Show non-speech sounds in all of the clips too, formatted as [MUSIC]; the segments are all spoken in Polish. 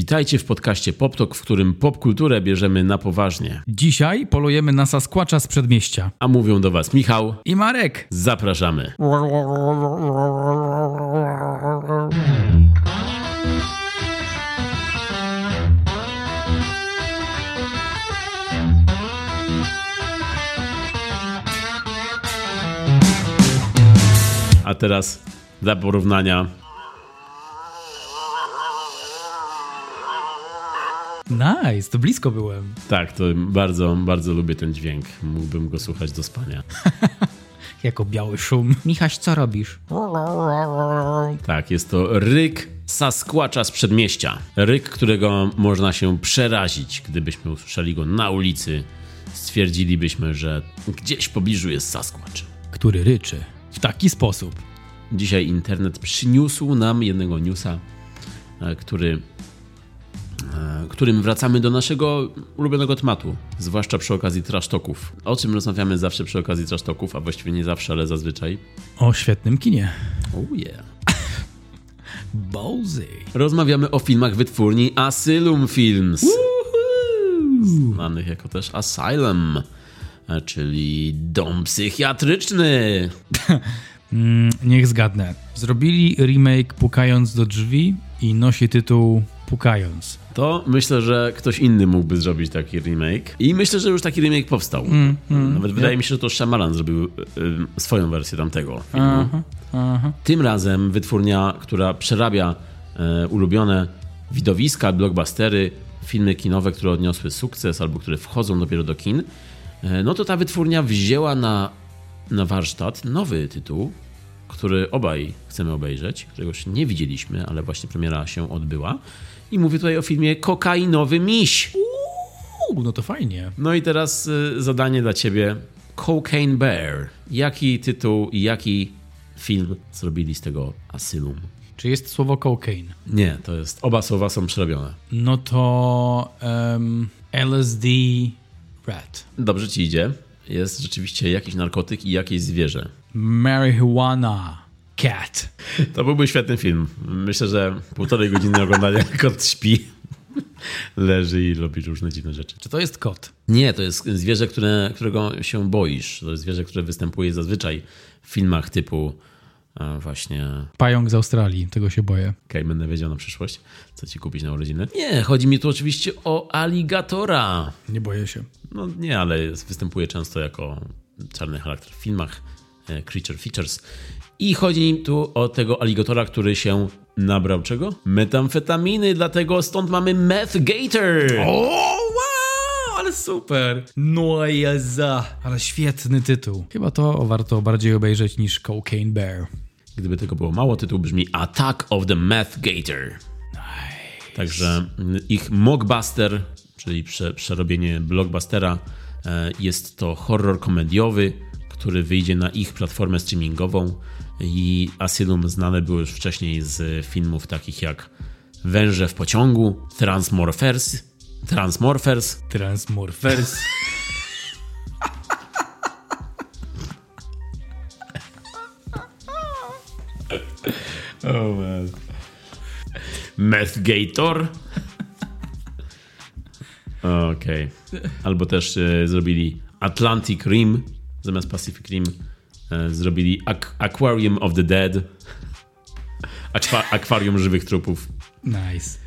Witajcie w podcaście PopTok, w którym popkulturę bierzemy na poważnie. Dzisiaj polujemy na Sasquatcha z przedmieścia. A mówią do Was Michał. I Marek. Zapraszamy. A teraz dla porównania Nice, to blisko byłem. Tak, to bardzo, bardzo lubię ten dźwięk. Mógłbym go słuchać do spania. [LAUGHS] jako biały szum. Michaś, co robisz? Tak, jest to ryk Sasquatcha z przedmieścia. Ryk, którego można się przerazić, gdybyśmy usłyszeli go na ulicy. Stwierdzilibyśmy, że gdzieś w pobliżu jest Sasquatch. Który ryczy w taki sposób. Dzisiaj internet przyniósł nam jednego newsa, e, który którym wracamy do naszego ulubionego tematu, zwłaszcza przy okazji trasztoków. O czym rozmawiamy zawsze przy okazji trasztoków, a właściwie nie zawsze, ale zazwyczaj. O świetnym kinie. Oh yeah. [LAUGHS] Bowsy. Rozmawiamy o filmach wytwórni Asylum Films. Znanych jako też Asylum, e, czyli dom psychiatryczny. [LAUGHS] mm, niech zgadnę. Zrobili remake Pukając do drzwi i nosi tytuł Pukając to myślę, że ktoś inny mógłby zrobić taki remake. I myślę, że już taki remake powstał. Mm, mm, Nawet wydaje mi się, że to Shyamalan zrobił y, y, swoją wersję tamtego filmu. Aha, aha. Tym razem wytwórnia, która przerabia y, ulubione widowiska, blockbustery, filmy kinowe, które odniosły sukces albo które wchodzą dopiero do kin, e, no to ta wytwórnia wzięła na, na warsztat nowy tytuł, który obaj chcemy obejrzeć, którego już nie widzieliśmy, ale właśnie premiera się odbyła. I mówię tutaj o filmie Kokainowy Miś. Uuu, no to fajnie. No i teraz y, zadanie dla ciebie. Cocaine Bear. Jaki tytuł i jaki film zrobili z tego asylum? Czy jest słowo cocaine? Nie, to jest. Oba słowa są przerobione. No to um, LSD rat. Dobrze ci idzie. Jest rzeczywiście jakiś narkotyk i jakieś zwierzę. Marijuana. Cat. To byłby świetny film. Myślę, że półtorej godziny oglądania, [LAUGHS] kot śpi, leży i robi różne dziwne rzeczy. Czy to jest kot? Nie, to jest zwierzę, które, którego się boisz. To jest zwierzę, które występuje zazwyczaj w filmach typu właśnie... Pająk z Australii, tego się boję. Okej, okay, będę wiedział na przyszłość, co ci kupić na urodziny. Nie, chodzi mi tu oczywiście o aligatora. Nie boję się. No nie, ale występuje często jako czarny charakter w filmach. E, creature Features. I chodzi tu o tego aligatora, który się nabrał czego? Metamfetaminy, dlatego stąd mamy Meth Gator. O, wow, ale super. No jeza, ale świetny tytuł. Chyba to warto bardziej obejrzeć niż Cocaine Bear. Gdyby tego było mało, tytuł brzmi Attack of the Meth Gator. Nice. Także ich mockbuster, czyli prze, przerobienie blockbustera, e, jest to horror komediowy, który wyjdzie na ich platformę streamingową i Asylum znane było już wcześniej z filmów takich jak Węże w pociągu, Transmorphers, Transmorphers, Transmorphers. [LAUGHS] oh man. Methgator. Okej. Okay. Albo też e, zrobili Atlantic Rim zamiast Pacific Rim. E, zrobili Aquarium of the Dead. Akwarium żywych trupów. Nice.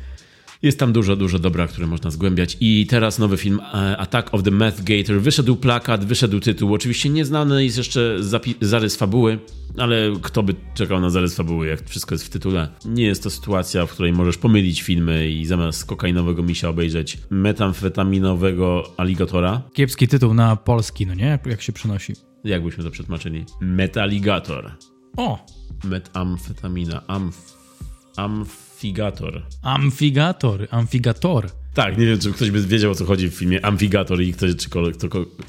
Jest tam dużo, dużo dobra, które można zgłębiać. I teraz nowy film e, Attack of the Meth Gator. Wyszedł plakat, wyszedł tytuł. Oczywiście nieznany jest jeszcze zarys fabuły, ale kto by czekał na zarys fabuły, jak wszystko jest w tytule. Nie jest to sytuacja, w której możesz pomylić filmy i zamiast kokainowego misia obejrzeć metamfetaminowego aligatora. Kiepski tytuł na polski, no nie? Jak się przenosi. Jak byśmy to przetłumaczyli? Metaligator. O! Metamfetamina. Amf... Amfigator. Amfigator. Amfigator. Tak, nie wiem, czy ktoś by wiedział, o co chodzi w filmie Amfigator i ktoś, czy, kto,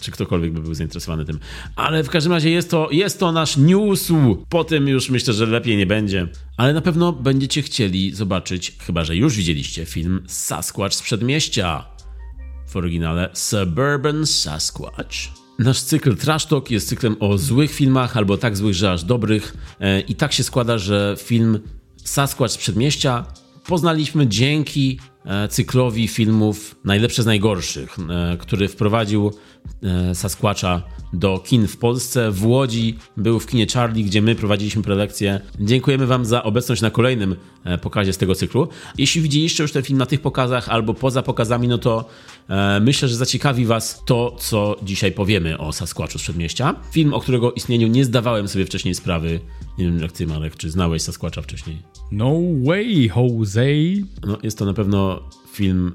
czy ktokolwiek by był zainteresowany tym. Ale w każdym razie jest to, jest to nasz news. Po tym już myślę, że lepiej nie będzie. Ale na pewno będziecie chcieli zobaczyć, chyba że już widzieliście, film Sasquatch z Przedmieścia. W oryginale Suburban Sasquatch. Nasz cykl Trash Talk jest cyklem o złych filmach, albo tak złych, że aż dobrych. E, I tak się składa, że film Sasquatch z Przedmieścia poznaliśmy dzięki e, cyklowi filmów Najlepsze z najgorszych, e, który wprowadził e, Sasquatcha do kin w Polsce. W Łodzi był w kinie Charlie, gdzie my prowadziliśmy prelekcję. Dziękujemy Wam za obecność na kolejnym pokazie z tego cyklu. Jeśli widzieliście już ten film na tych pokazach albo poza pokazami, no to myślę, że zaciekawi Was to, co dzisiaj powiemy o Sasquatchu z Przedmieścia. Film, o którego istnieniu nie zdawałem sobie wcześniej sprawy. Nie wiem jak Ty, Marek, czy znałeś Sasquatcha wcześniej? No way, Jose. No, jest to na pewno film,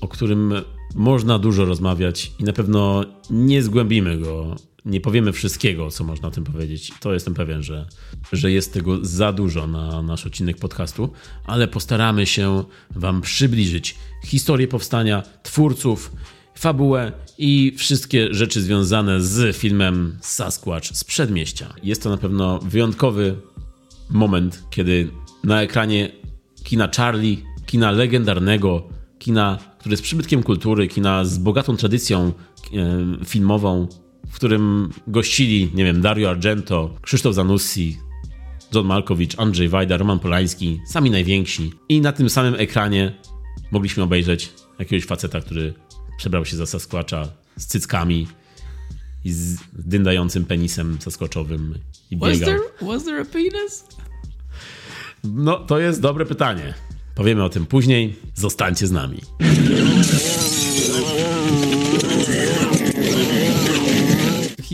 o którym można dużo rozmawiać i na pewno nie zgłębimy go, nie powiemy wszystkiego, co można o tym powiedzieć. To jestem pewien, że, że jest tego za dużo na nasz odcinek podcastu, ale postaramy się Wam przybliżyć historię powstania twórców, fabułę i wszystkie rzeczy związane z filmem Sasquatch z przedmieścia. Jest to na pewno wyjątkowy moment, kiedy na ekranie kina Charlie, kina legendarnego, kina, które jest przybytkiem kultury, kina z bogatą tradycją e, filmową, w którym gościli, nie wiem, Dario Argento, Krzysztof Zanussi, John Malkowicz, Andrzej Wajda, Roman Polański, sami najwięksi. I na tym samym ekranie mogliśmy obejrzeć jakiegoś faceta, który przebrał się za Sasquatcha z cyckami i z dyndającym penisem saskoczowym i biegał. Was there, was there a penis? No, to jest dobre pytanie. Powiemy o tym później. Zostańcie z nami.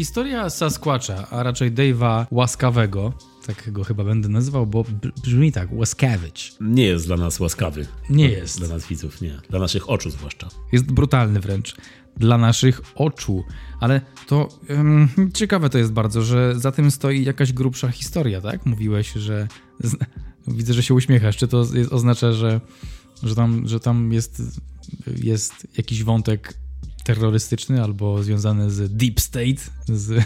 Historia Sasquatcha, a raczej Dave'a Łaskawego, tak go chyba będę nazywał, bo brzmi tak, Łaskawicz. Nie jest dla nas łaskawy. Nie jest. Dla nas widzów, nie. Dla naszych oczu zwłaszcza. Jest brutalny wręcz. Dla naszych oczu. Ale to um, ciekawe to jest bardzo, że za tym stoi jakaś grubsza historia, tak? Mówiłeś, że [LAUGHS] Widzę, że się uśmiechasz. Czy to jest, oznacza, że, że tam, że tam jest, jest jakiś wątek terrorystyczny albo związany z Deep State? Z...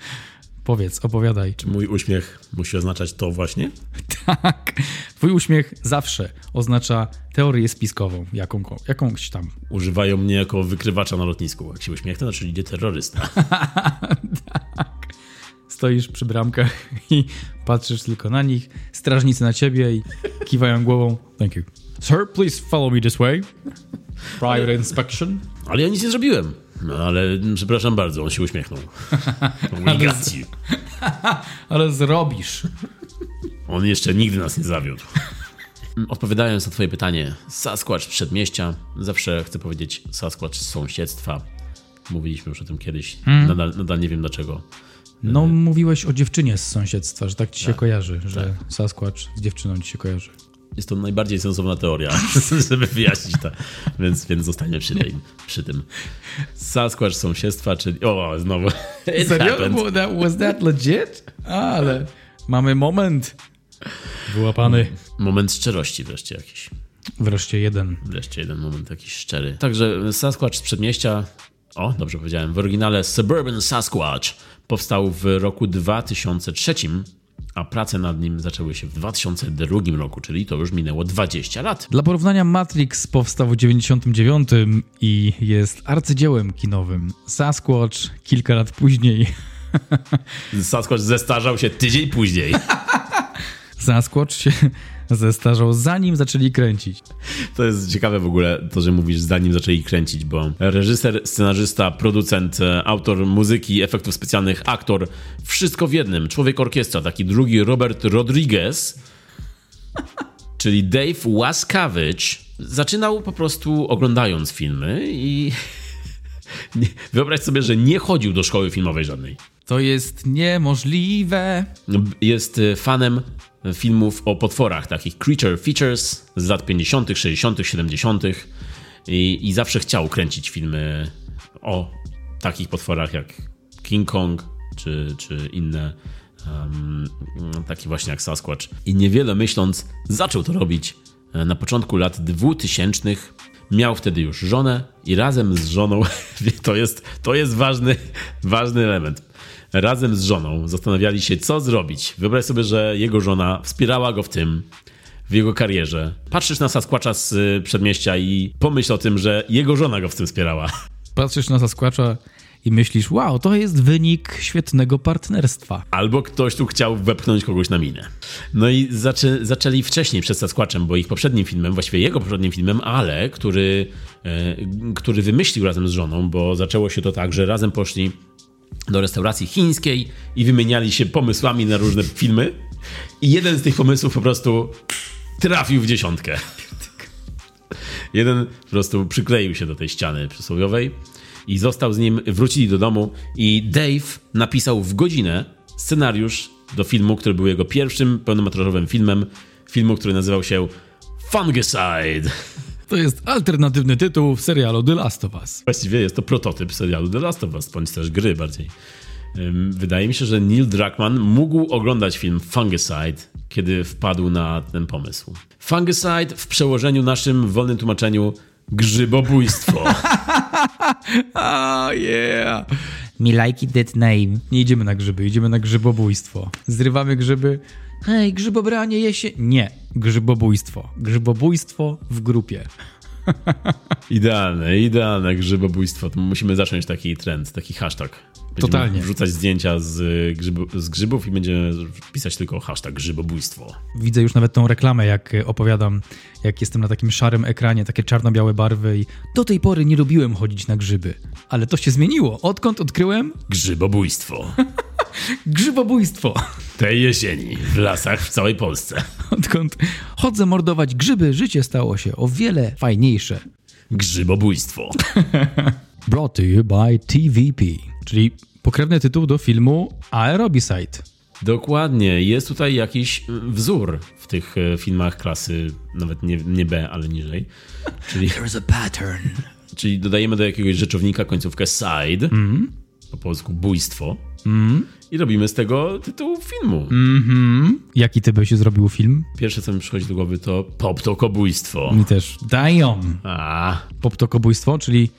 [LAUGHS] Powiedz, opowiadaj. Czy mój uśmiech musi oznaczać to właśnie? [LAUGHS] tak. Twój uśmiech zawsze oznacza teorię spiskową, jaką, jakąś tam. Używają mnie jako wykrywacza na lotnisku. Jak się uśmiechnę, to czyli idzie terrorysta. [LAUGHS] tak stoisz przy bramkach i patrzysz tylko na nich, strażnicy na ciebie i kiwają głową. Thank you. Sir, please follow me this way. Private inspection. Ale ja nic nie zrobiłem. No, ale przepraszam bardzo, on się uśmiechnął. [LAUGHS] z... [LAUGHS] ale zrobisz. On jeszcze nigdy nas nie zawiódł. Odpowiadając na twoje pytanie, Sasquatch przedmieścia, zawsze chcę powiedzieć Sasquatch z sąsiedztwa. Mówiliśmy już o tym kiedyś, hmm. nadal, nadal nie wiem dlaczego. No, mówiłeś o dziewczynie z sąsiedztwa, że tak ci się tak, kojarzy, że tak. Sasquatch z dziewczyną ci się kojarzy. Jest to najbardziej sensowna teoria, [LAUGHS] żeby wyjaśnić to, więc, więc zostańmy przy, tej, przy tym. Sasquatch sąsiedztwa, czyli... O, znowu. [LAUGHS] Serio? Was that, was that legit? Ale mamy moment. Wyłapany. Moment szczerości wreszcie jakiś. Wreszcie jeden. Wreszcie jeden moment jakiś szczery. Także Sasquatch z przedmieścia, o, dobrze powiedziałem, w oryginale Suburban Sasquatch Powstał w roku 2003, a prace nad nim zaczęły się w 2002 roku, czyli to już minęło 20 lat. Dla porównania Matrix powstał w 99 i jest arcydziełem kinowym. Sasquatch kilka lat później. Sasquatch zestarzał się tydzień później. [LAUGHS] Sasquatch się zestarzał, zanim zaczęli kręcić. To jest ciekawe w ogóle to, że mówisz zanim zaczęli kręcić, bo reżyser, scenarzysta, producent, e, autor muzyki, efektów specjalnych, aktor, wszystko w jednym. Człowiek orkiestra, taki drugi Robert Rodriguez, [LAUGHS] czyli Dave Łaskawicz, zaczynał po prostu oglądając filmy i [LAUGHS] wyobraź sobie, że nie chodził do szkoły filmowej żadnej. To jest niemożliwe. Jest e, fanem filmów o potworach, takich creature features z lat 50., 60., 70. I, i zawsze chciał kręcić filmy o takich potworach jak King Kong czy, czy inne um, takie właśnie jak Sasquatch. I niewiele myśląc, zaczął to robić e, na początku lat 2000. Miał wtedy już żonę i razem z żoną, [LAUGHS] to jest, to jest ważny, ważny element razem z żoną zastanawiali się, co zrobić. Wyobraź sobie, że jego żona wspierała go w tym, w jego karierze. Patrzysz na Sasquatcha z y, przedmieścia i pomyśl o tym, że jego żona go w tym wspierała. Patrzysz na Sasquatcha i myślisz, wow, to jest wynik świetnego partnerstwa. Albo ktoś tu chciał wepchnąć kogoś na minę. No i zaczę, zaczęli wcześniej przed Sasquatchem, bo ich poprzednim filmem, właściwie jego poprzednim filmem, ale który, e, który wymyślił razem z żoną, bo zaczęło się to tak, że razem poszli do restauracji chińskiej i wymieniali się pomysłami na różne filmy. I jeden z tych pomysłów po prostu trafił w dziesiątkę. Jeden po prostu przykleił się do tej ściany przysłowiowej i został z nim, wrócili do domu i Dave napisał w godzinę scenariusz do filmu, który był jego pierwszym pełnometrażowym filmem, filmu, który nazywał się Fungicide. To jest alternatywny tytuł serialu The Last of Us. Właściwie jest to prototyp serialu The Last of Us, bądź też gry bardziej. Wydaje mi się, że Neil Druckmann mógł oglądać film Fungicide, kiedy wpadł na ten pomysł. Fungicide w przełożeniu naszym, w wolnym tłumaczeniu, grzybobójstwo. [LAUGHS] oh yeah. Me like that name. Nie idziemy na grzyby, idziemy na grzybobójstwo. Zrywamy grzyby. Hej, grzybobranie je się... Nie, grzybobójstwo. Grzybobójstwo w grupie. [LAUGHS] idealne, idealne grzybobójstwo. To musimy zacząć taki trend, taki hashtag. Będziemy Totalnie. wrzucać zdjęcia z, grzybu, z grzybów i będziemy pisać tylko hashtag grzybobójstwo. Widzę już nawet tą reklamę, jak opowiadam, jak jestem na takim szarym ekranie, takie czarno-białe barwy i do tej pory nie lubiłem chodzić na grzyby. Ale to się zmieniło. Odkąd odkryłem? Grzybobójstwo. [LAUGHS] Grzybobójstwo. Tej jesieni w lasach w całej Polsce. Odkąd chodzę mordować grzyby, życie stało się o wiele fajniejsze. Grzybobójstwo. [LAUGHS] Brought to you by TVP, czyli pokrewny tytuł do filmu Aerobicide. Dokładnie. Jest tutaj jakiś wzór w tych e, filmach klasy, nawet nie, nie B, ale niżej. Czyli, There's a pattern. czyli dodajemy do jakiegoś rzeczownika końcówkę side, Mhm. po polsku bójstwo, i robimy z tego tytuł filmu. Mhm. Jaki ty byś zrobił film? Pierwsze, co mi przychodzi do głowy, to poptokobójstwo. Mi też. Dają. A, Poptokobójstwo, czyli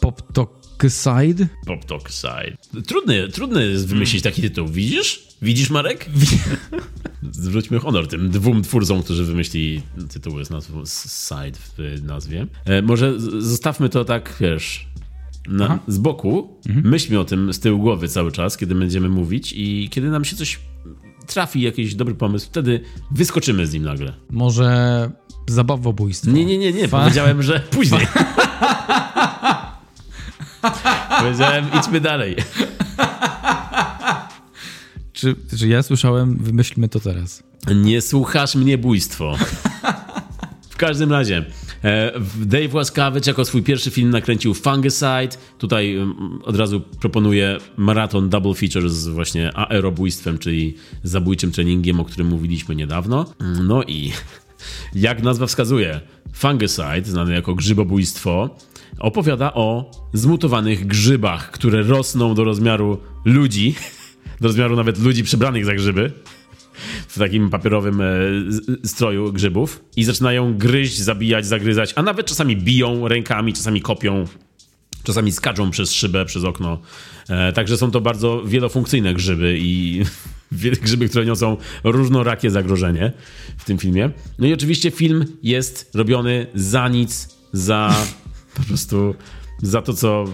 poptokyside. poptokside. Trudny, trudny jest wymyślić taki tytuł. Widzisz? Widzisz, Marek? [LAUGHS] Zwróćmy honor tym dwóm twórcom, którzy wymyślili tytuły z nazwą side w nazwie. E, może zostawmy to tak, wiesz, na, z boku. Myślmy o tym z tyłu głowy cały czas, kiedy będziemy mówić i kiedy nam się coś trafi, jakiś dobry pomysł, wtedy wyskoczymy z nim nagle. Może zabawobójstwo. Nie, nie, nie, nie. Fa- Powiedziałem, że [LAUGHS] później. [LAUGHS] Powiedziałem, idźmy dalej. [LAUGHS] Czy, czy ja słyszałem, wymyślmy to teraz. Nie słuchasz mnie, bójstwo. W każdym razie, Dave Łaskawicz jako swój pierwszy film nakręcił Fungicide. Tutaj mm, od razu proponuję maraton double feature z właśnie aerobójstwem, czyli zabójczym treningiem, o którym mówiliśmy niedawno. No i [LAUGHS] jak nazwa wskazuje, Fungicide, znany jako grzybobójstwo, opowiada o zmutowanych grzybach, które rosną do rozmiaru ludzi, [LAUGHS] do rozmiaru nawet ludzi przebranych za grzyby w takim papierowym e, stroju grzybów i zaczynają gryźć, zabijać, zagryzać, a nawet czasami biją rękami, czasami kopią, czasami skaczą przez szybę, przez okno. E, także są to bardzo wielofunkcyjne grzyby i [LAUGHS] grzyby, które niosą różnorakie zagrożenie w tym filmie. No i oczywiście film jest robiony za nic, za po prostu za to, co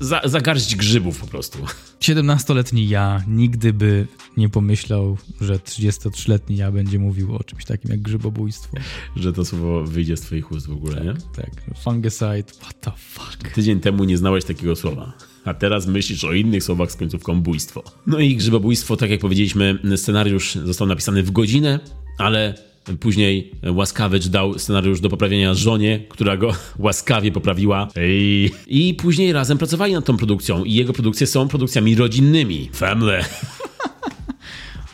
za, za garść grzybów po prostu. 17-letni ja nigdy by nie pomyślał, że 33-letni ja będzie mówił o czymś takim jak grzybobójstwo. Że to słowo wyjdzie z twoich ust w ogóle, nie? Tak, fungicide, what the fuck. Tydzień temu nie znałeś takiego słowa. A teraz myślisz o innych słowach z końcówką bójstwo. No i grzybobójstwo, tak jak powiedzieliśmy, scenariusz został napisany w godzinę, ale później Łaskawicz dał scenariusz do poprawienia żonie, która go [LAUGHS] łaskawie poprawiła. I, I później razem pracowali nad tą produkcją. I jego produkcje są produkcjami rodzinnymi. Family. [LAUGHS]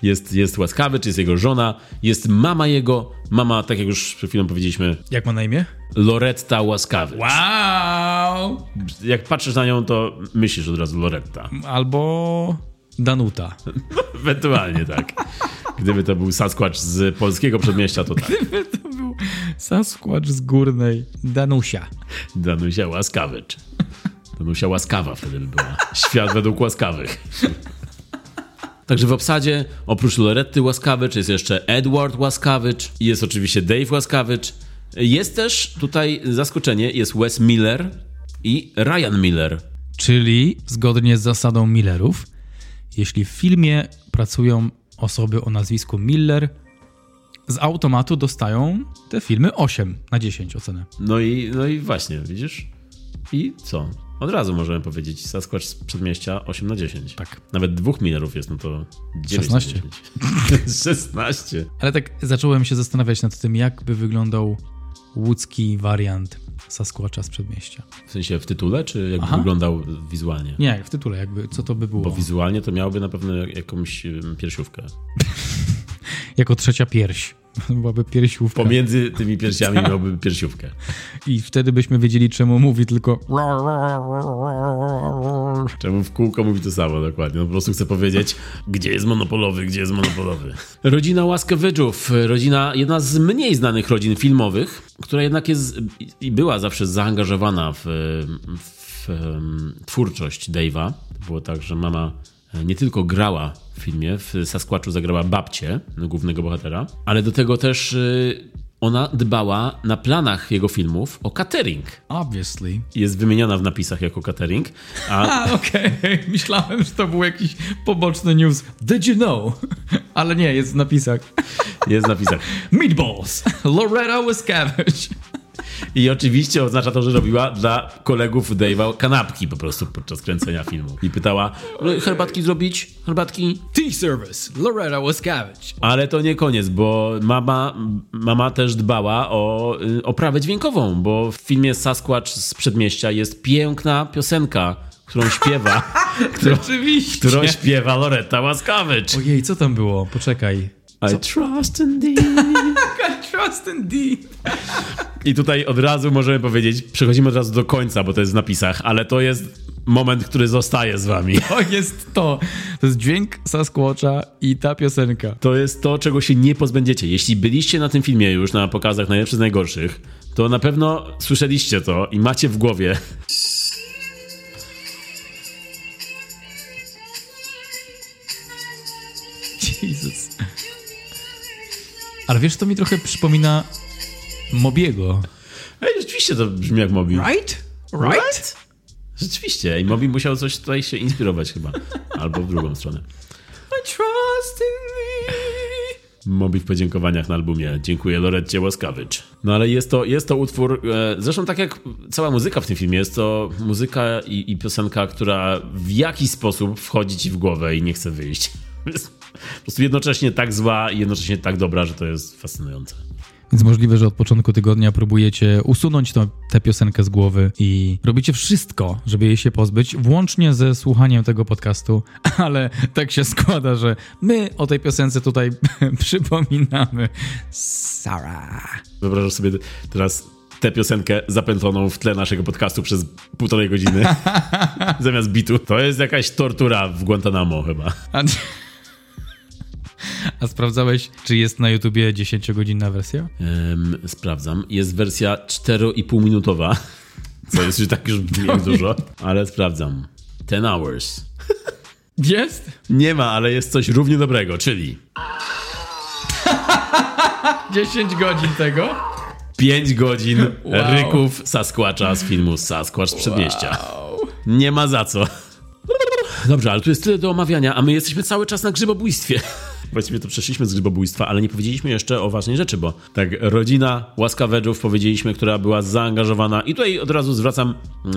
Jest, jest Łaskawicz, jest jego żona, jest mama jego, mama, tak jak już przed chwilą powiedzieliśmy, Jak ma na imię? Loretta Łaskawicz. Wow! Jak patrzysz na nią, to myślisz od razu Loretta. Albo Danuta. [LAUGHS] Ewentualnie tak. Gdyby to był Sasquatch z polskiego przedmieścia, to tak. To był Sasquatch z górnej. Danusia. Danusia Łaskawicz. Danusia Łaskawa wtedy by była. Świat według łaskawych. Także w obsadzie oprócz Loretty Łaskawicz jest jeszcze Edward Łaskawicz i jest oczywiście Dave Łaskawicz. Jest też tutaj zaskoczenie, jest Wes Miller i Ryan Miller. Czyli zgodnie z zasadą Millerów, jeśli w filmie pracują osoby o nazwisku Miller, z automatu dostają te filmy 8 na 10 ocenę. No i, no i właśnie, widzisz? I co? Od razu możemy powiedzieć Sasquatch z przedmieścia 8 na 10. Tak. Nawet dwóch millerów jest, no to 9 16. na 10. 16. [LAUGHS] Ale tak zacząłem się zastanawiać nad tym, jak by wyglądał łódzki wariant Sasquatcha z przedmieścia. W sensie w tytule, czy jakby Aha. wyglądał wizualnie? Nie, w tytule, jakby, co to by było? Bo wizualnie to miałby na pewno jakąś piersiówkę. [LAUGHS] Jako trzecia pierś. [LAUGHS] Byłaby piersiówka. Pomiędzy tymi piersiami [LAUGHS] miałby piersiówkę. I wtedy byśmy wiedzieli, czemu mówi tylko Czemu w kółko mówi to samo dokładnie? No po prostu chce powiedzieć, gdzie jest monopolowy, gdzie jest monopolowy. Rodzina Łaskowyczów, rodzina, jedna z mniej znanych rodzin filmowych, która jednak jest i była zawsze zaangażowana w, w em, twórczość Dave'a. Było tak, że mama nie tylko grała w filmie, w Sasquatchu zagrała babcię głównego bohatera, ale do tego też y, ona dbała na planach jego filmów o catering. Obviously. Jest wymieniona w napisach jako catering, a [LAUGHS] A, okej. [LAUGHS] Myślałem, że to był jakiś poboczny news. Did you know? [LAUGHS] Ale nie, jest w napisach. jest w napisach. Meatballs. Loretta Wiscavage. I oczywiście oznacza to, że robiła dla kolegów Dave'a kanapki po prostu podczas kręcenia filmu. I pytała, "No, herbatki zrobić? Herbatki? Tea service. Loretta Wiscavage. Ale to nie koniec, bo mama, mama też dbała o y, oprawę dźwiękową, bo w filmie Sasquatch z Przedmieścia jest piękna piosenka, którą śpiewa, [LAUGHS] którą, Oczywiście. którą śpiewa Loretta Łaskawicz. Ojej, co tam było? Poczekaj. I trust in thee. [LAUGHS] I trust in thee. I tutaj od razu możemy powiedzieć, przechodzimy od razu do końca, bo to jest w napisach, ale to jest moment, który zostaje z wami. To jest to. To jest dźwięk Sasquatcha i ta piosenka. To jest to, czego się nie pozbędziecie. Jeśli byliście na tym filmie już na pokazach najlepszych z najgorszych, to na pewno słyszeliście to i macie w głowie. [LAUGHS] Jezus. Ale wiesz, to mi trochę przypomina Mobiego. Ej, rzeczywiście to brzmi jak Mobi. Right? Right? Rzeczywiście. I Mobi musiał coś tutaj się inspirować chyba. Albo w drugą stronę. I trust in thee. Mobi w podziękowaniach na albumie. Dziękuję Loretcie Łaskawicz. No ale jest to, jest to utwór, e, zresztą tak jak cała muzyka w tym filmie, jest to muzyka i, i piosenka, która w jakiś sposób wchodzi ci w głowę i nie chce wyjść. [LAUGHS] Po prostu jednocześnie tak zła i jednocześnie tak dobra, że to jest fascynujące. Więc możliwe, że od początku tygodnia próbujecie usunąć to, tę piosenkę z głowy i robicie wszystko, żeby jej się pozbyć, włącznie ze słuchaniem tego podcastu, [LAUGHS] ale tak się składa, że my o tej piosence tutaj [LAUGHS] przypominamy. Sarah. Wyobrażasz sobie teraz tę piosenkę zapętloną w tle naszego podcastu przez półtorej godziny [LAUGHS] zamiast bitu. To jest jakaś tortura w Guantanamo chyba. A, sprawdzałeś, czy jest na YouTubie 10-godzinna wersja? Em, sprawdzam. Jest wersja 4,5 minutowa, co jest już tak już [LAUGHS] brzmi dużo, ale sprawdzam. 10 hours. [LAUGHS] Jest? Nie ma, ale jest coś równie dobrego, czyli [LAUGHS] 10 godzin tego? 5 godzin Wow. ryków Sasquatcha z filmu Sasquatch z Przedmieścia. Nie ma za co. Dobrze, ale tu jest tyle do omawiania, a my jesteśmy cały czas na grzybobójstwie. Właściwie to przeszliśmy z grzybobójstwa, ale nie powiedzieliśmy jeszcze o ważnej rzeczy, bo tak rodzina łaskawedżów powiedzieliśmy, która była zaangażowana i tutaj od razu zwracam e,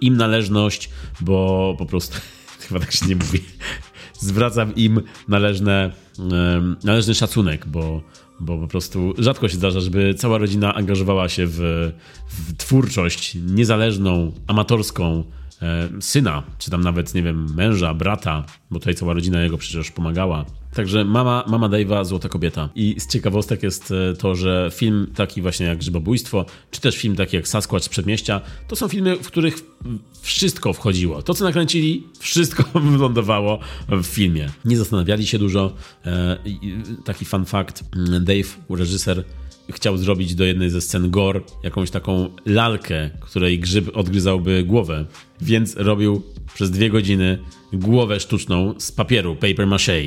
im należność, bo po prostu [LAUGHS] chyba tak się nie mówi. Zwracam im należne, em, należny szacunek, bo, bo po prostu rzadko się zdarza, żeby cała rodzina angażowała się w, w twórczość niezależną, amatorską e, syna, czy tam nawet, nie wiem, męża, brata, bo tutaj cała rodzina jego przecież pomagała. Także mama, mama Dave'a, złota kobieta. I z ciekawostek jest e, to, że film taki właśnie jak Grzybobójstwo, czy też film taki jak Sasquatch z Przedmieścia, to są filmy, w których wszystko wchodziło. To, co nakręcili, wszystko [LAUGHS] wylądowało w filmie. Nie zastanawiali się dużo. E, Taki fun fact, mm, Dave, reżyser, chciał zrobić do jednej ze scen gore jakąś taką lalkę, której grzyb odgryzałby głowę, więc robił przez dwie godziny głowę sztuczną z papieru, paper mache.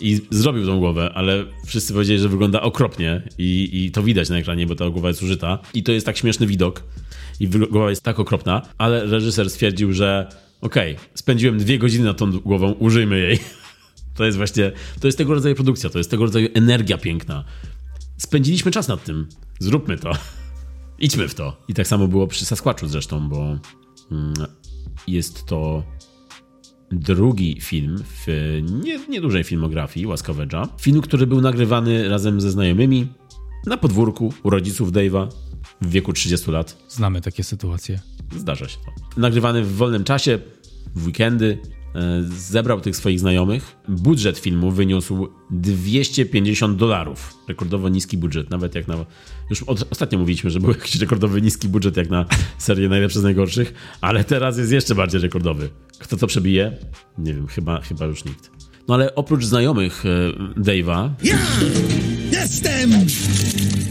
I zrobił tą głowę, ale wszyscy powiedzieli, że wygląda okropnie i, i to widać na ekranie, bo ta głowa jest użyta. I to jest tak śmieszny widok. i głowa jest tak okropna, ale reżyser stwierdził, że okej, okay, spędziłem dwie godziny nad tą głową, użyjmy jej. [LAUGHS] To jest właśnie, to jest tego rodzaju produkcja, to jest tego rodzaju energia piękna. Spędziliśmy czas nad tym, zróbmy to. [LAUGHS] Idźmy w to. I tak samo było przy Sasquatchu zresztą, bo mm, jest to drugi film w nie, niedużej filmografii Łaskowedża. Film, który był nagrywany razem ze znajomymi na podwórku u rodziców Dave'a w wieku 30 lat. Znamy takie sytuacje. Zdarza się to. Nagrywany w wolnym czasie, w weekendy, zebrał tych swoich znajomych. Budżet filmu wyniósł 250 dolarów. Rekordowo niski budżet, nawet jak na. Już od, ostatnio mówiliśmy, że był jakiś rekordowy niski budżet jak na serię najlepsze z najgorszych, ale teraz jest jeszcze bardziej rekordowy. Kto to przebije? Nie wiem, chyba, chyba już nikt. No ale oprócz znajomych e, Dave'a. Ja jestem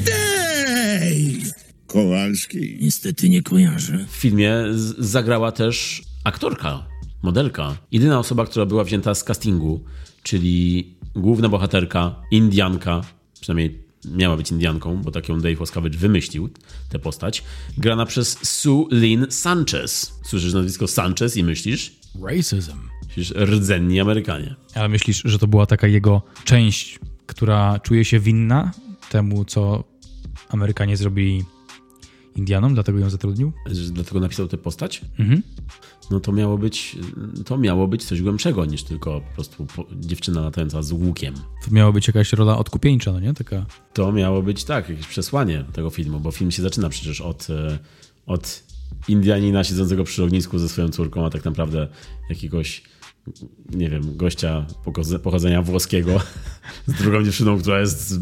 Dave! Kowalski. Niestety nie kojarzę. W filmie zagrała też aktorka, modelka. Jedyna osoba, która była wzięta z castingu, czyli główna bohaterka, Indianka, przynajmniej miała być Indianką, bo tak ją Dave Łaskawicz wymyślił, tę postać, grana przez Sue Lynn Sanchez. Słyszysz nazwisko Sanchez i myślisz? Racism. Myślisz rdzenni Amerykanie. Ale myślisz, że to była taka jego część, która czuje się winna temu, co Amerykanie zrobili Indianom, dlatego ją zatrudnił? Dlatego napisał tę postać? Mhm. No to miało być, to miało być coś głębszego niż tylko po prostu dziewczyna latająca z łukiem. To miało być jakaś rola odkupieńcza, no nie? Taka... To miało być, tak, jakieś przesłanie tego filmu, bo film się zaczyna przecież od, e, od Indianina siedzącego przy ognisku ze swoją córką, a tak naprawdę jakiegoś nie wiem, gościa pochodzenia włoskiego [LAUGHS] z drugą dziewczyną, która jest z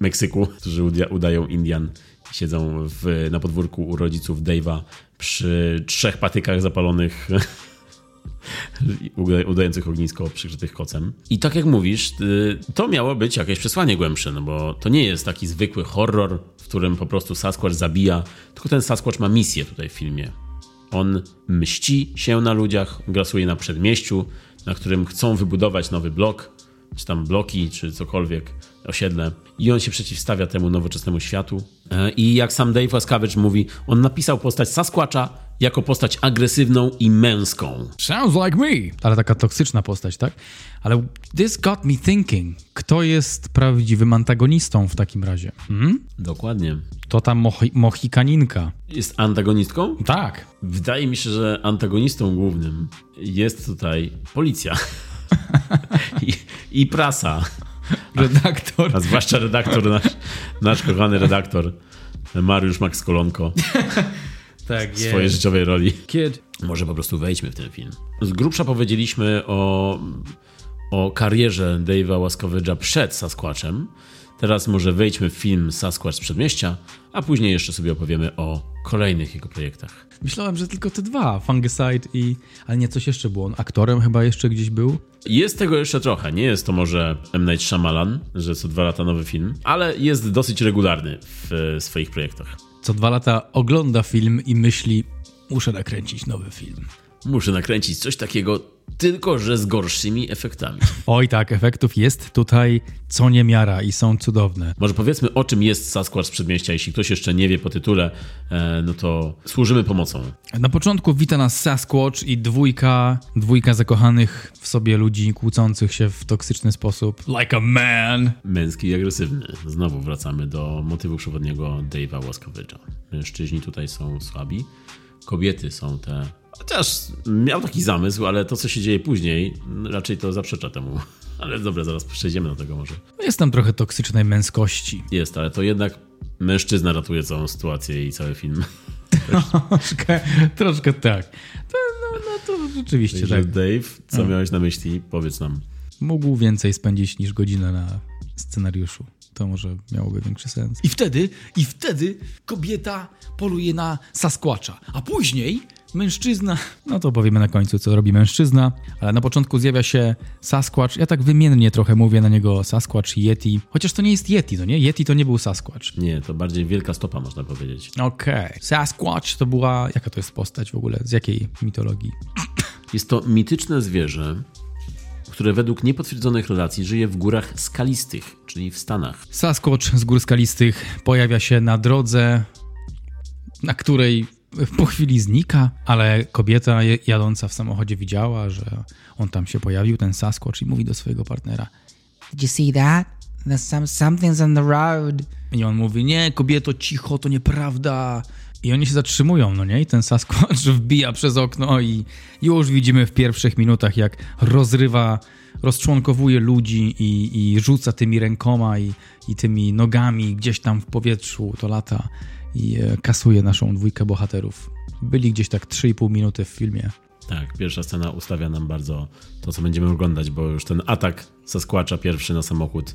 Meksyku, którzy udają Indian siedzą w, na podwórku u rodziców Dave'a przy trzech patykach zapalonych [LAUGHS] udających ognisko przykrytych kocem. I tak jak mówisz, y, to miało być jakieś przesłanie głębsze, no bo to nie jest taki zwykły horror, w którym po prostu Sasquatch zabija, tylko ten Sasquatch ma misję tutaj w filmie. On mści się na ludziach, grasuje na przedmieściu, na którym chcą wybudować nowy blok, czy tam bloki, czy cokolwiek, osiedle. I on się przeciwstawia temu nowoczesnemu światu. E, I jak sam Dave Łaskawicz mówi, on napisał postać Sasquatcha jako postać agresywną i męską. Sounds like me! Ale taka toksyczna postać, tak? Ale this got me thinking. Kto jest prawdziwym antagonistą w takim razie? Hmm? Dokładnie. To ta mochi Mohikaninka. Jest antagonistką? Tak. Wydaje mi się, że antagonistą głównym jest tutaj policja. [LAUGHS] I, I prasa. [LAUGHS] Redaktor. A zwłaszcza redaktor, nasz, nasz kochany redaktor, Mariusz Max Kolonko. [LAUGHS] tak, w swojej życiowej roli. Kid. Może po prostu wejdźmy w ten film. Z grubsza powiedzieliśmy o, o karierze Dave'a Łaskowydża przed Sasquatchem. Teraz może wejdźmy w film Sasquatch z Przedmieścia, a później jeszcze sobie opowiemy o kolejnych jego projektach. Myślałem, że tylko te dwa, Fungicide i... Ale nie, coś jeszcze było. On aktorem chyba jeszcze gdzieś był? Jest tego jeszcze trochę. Nie jest to może M. Night Shyamalan, że co dwa lata nowy film, ale jest dosyć regularny w swoich projektach. Co dwa lata ogląda film i myśli, muszę nakręcić nowy film. Muszę nakręcić coś takiego, tylko że z gorszymi efektami. Oj tak, efektów jest tutaj co niemiara i są cudowne. Może powiedzmy o czym jest Sasquatch z Przedmieścia. Jeśli ktoś jeszcze nie wie po tytule, e, no to służymy pomocą. Na początku wita nas Sasquatch i dwójka, dwójka zakochanych w sobie ludzi kłócących się w toksyczny sposób. Like a man! Męski i agresywny. Znowu wracamy do motywu przewodniego Dave'a Łaskowicza. Mężczyźni tutaj są słabi, kobiety są te Chociaż miał taki zamysł, ale to, co się dzieje później, raczej to zaprzecza temu. [LAUGHS] Ale dobra, zaraz przejdziemy do tego może. Jest tam trochę toksycznej męskości. Jest, ale to jednak mężczyzna ratuje całą sytuację i cały film. [LAUGHS] troszkę, troszkę tak. To, no, no to rzeczywiście Także tak. Dave, co no. miałeś na myśli? Powiedz nam. Mógł więcej spędzić niż godzinę na scenariuszu. To może miałoby większy sens. I wtedy, i wtedy kobieta poluje na Sasquatcha, a później Mężczyzna, no to powiemy na końcu, co robi mężczyzna, ale na początku zjawia się Sasquatch. Ja tak wymiennie trochę mówię na niego Sasquatch, Yeti. Chociaż to nie jest Yeti, no nie? Yeti to nie był Sasquatch. Nie, to bardziej wielka stopa, można powiedzieć. Okej. Okay. Sasquatch to była. Jaka to jest postać w ogóle? Z jakiej mitologii? [CLEARS THROAT] Jest to mityczne zwierzę, które według niepotwierdzonych relacji żyje w górach skalistych, czyli w Stanach. Sasquatch z gór skalistych pojawia się na drodze, na której po chwili znika, ale kobieta jadąca w samochodzie widziała, że on tam się pojawił, ten Sasquatch, i mówi do swojego partnera: Did you see that? There's some, something's on the road. I on mówi: Nie, kobieto, cicho, to nieprawda. I oni się zatrzymują, no nie? I ten Sasquatch [LAUGHS] wbija przez okno i już widzimy w pierwszych minutach, jak rozrywa, rozczłonkowuje ludzi i, i rzuca tymi rękoma i, i tymi nogami gdzieś tam w powietrzu, to lata i e, kasuje naszą dwójkę bohaterów. Byli gdzieś tak 3,5 minuty w filmie. Tak, pierwsza scena ustawia nam bardzo to, co będziemy oglądać, bo już ten atak Sasquatcha pierwszy na samochód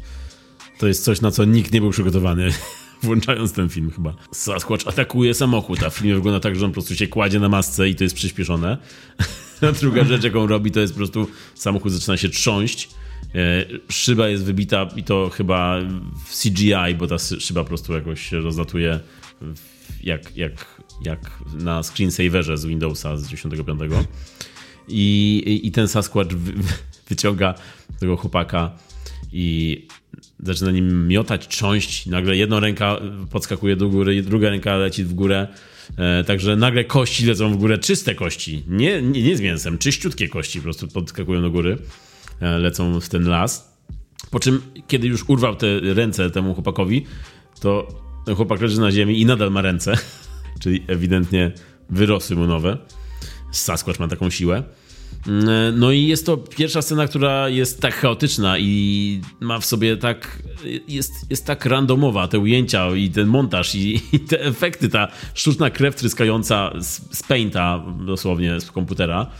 to jest coś, na co nikt nie był przygotowany [LAUGHS] włączając ten film chyba. Sasquatch atakuje samochód, a w filmie wygląda tak, że on po prostu się kładzie na masce i to jest przyspieszone. [LAUGHS] A druga rzecz, jaką robi, to jest po prostu samochód zaczyna się trząść. E, szyba jest wybita i to chyba w CGI, bo ta szyba po prostu jakoś się rozlatuje jak, jak, jak na screensaverze z Windowsa z 95. I, i ten Sasquatch wyciąga tego chłopaka i zaczyna nim miotać, trząść. Nagle jedna ręka podskakuje do góry, druga ręka leci w górę. E, także nagle kości lecą w górę, czyste kości, nie, nie, nie z mięsem, czyściutkie kości po prostu podskakują do góry, e, lecą w ten las. Po czym, kiedy już urwał te ręce temu chłopakowi, to ten chłopak leży na ziemi i nadal ma ręce, [LAUGHS] czyli ewidentnie wyrosły mu nowe. Sasquatch ma taką siłę. Mm, no i jest to pierwsza scena, która jest tak chaotyczna i ma w sobie tak. Jest, jest tak randomowa, te ujęcia i ten montaż i, i te efekty, ta sztuczna krew tryskająca z, z painta, dosłownie z komputera.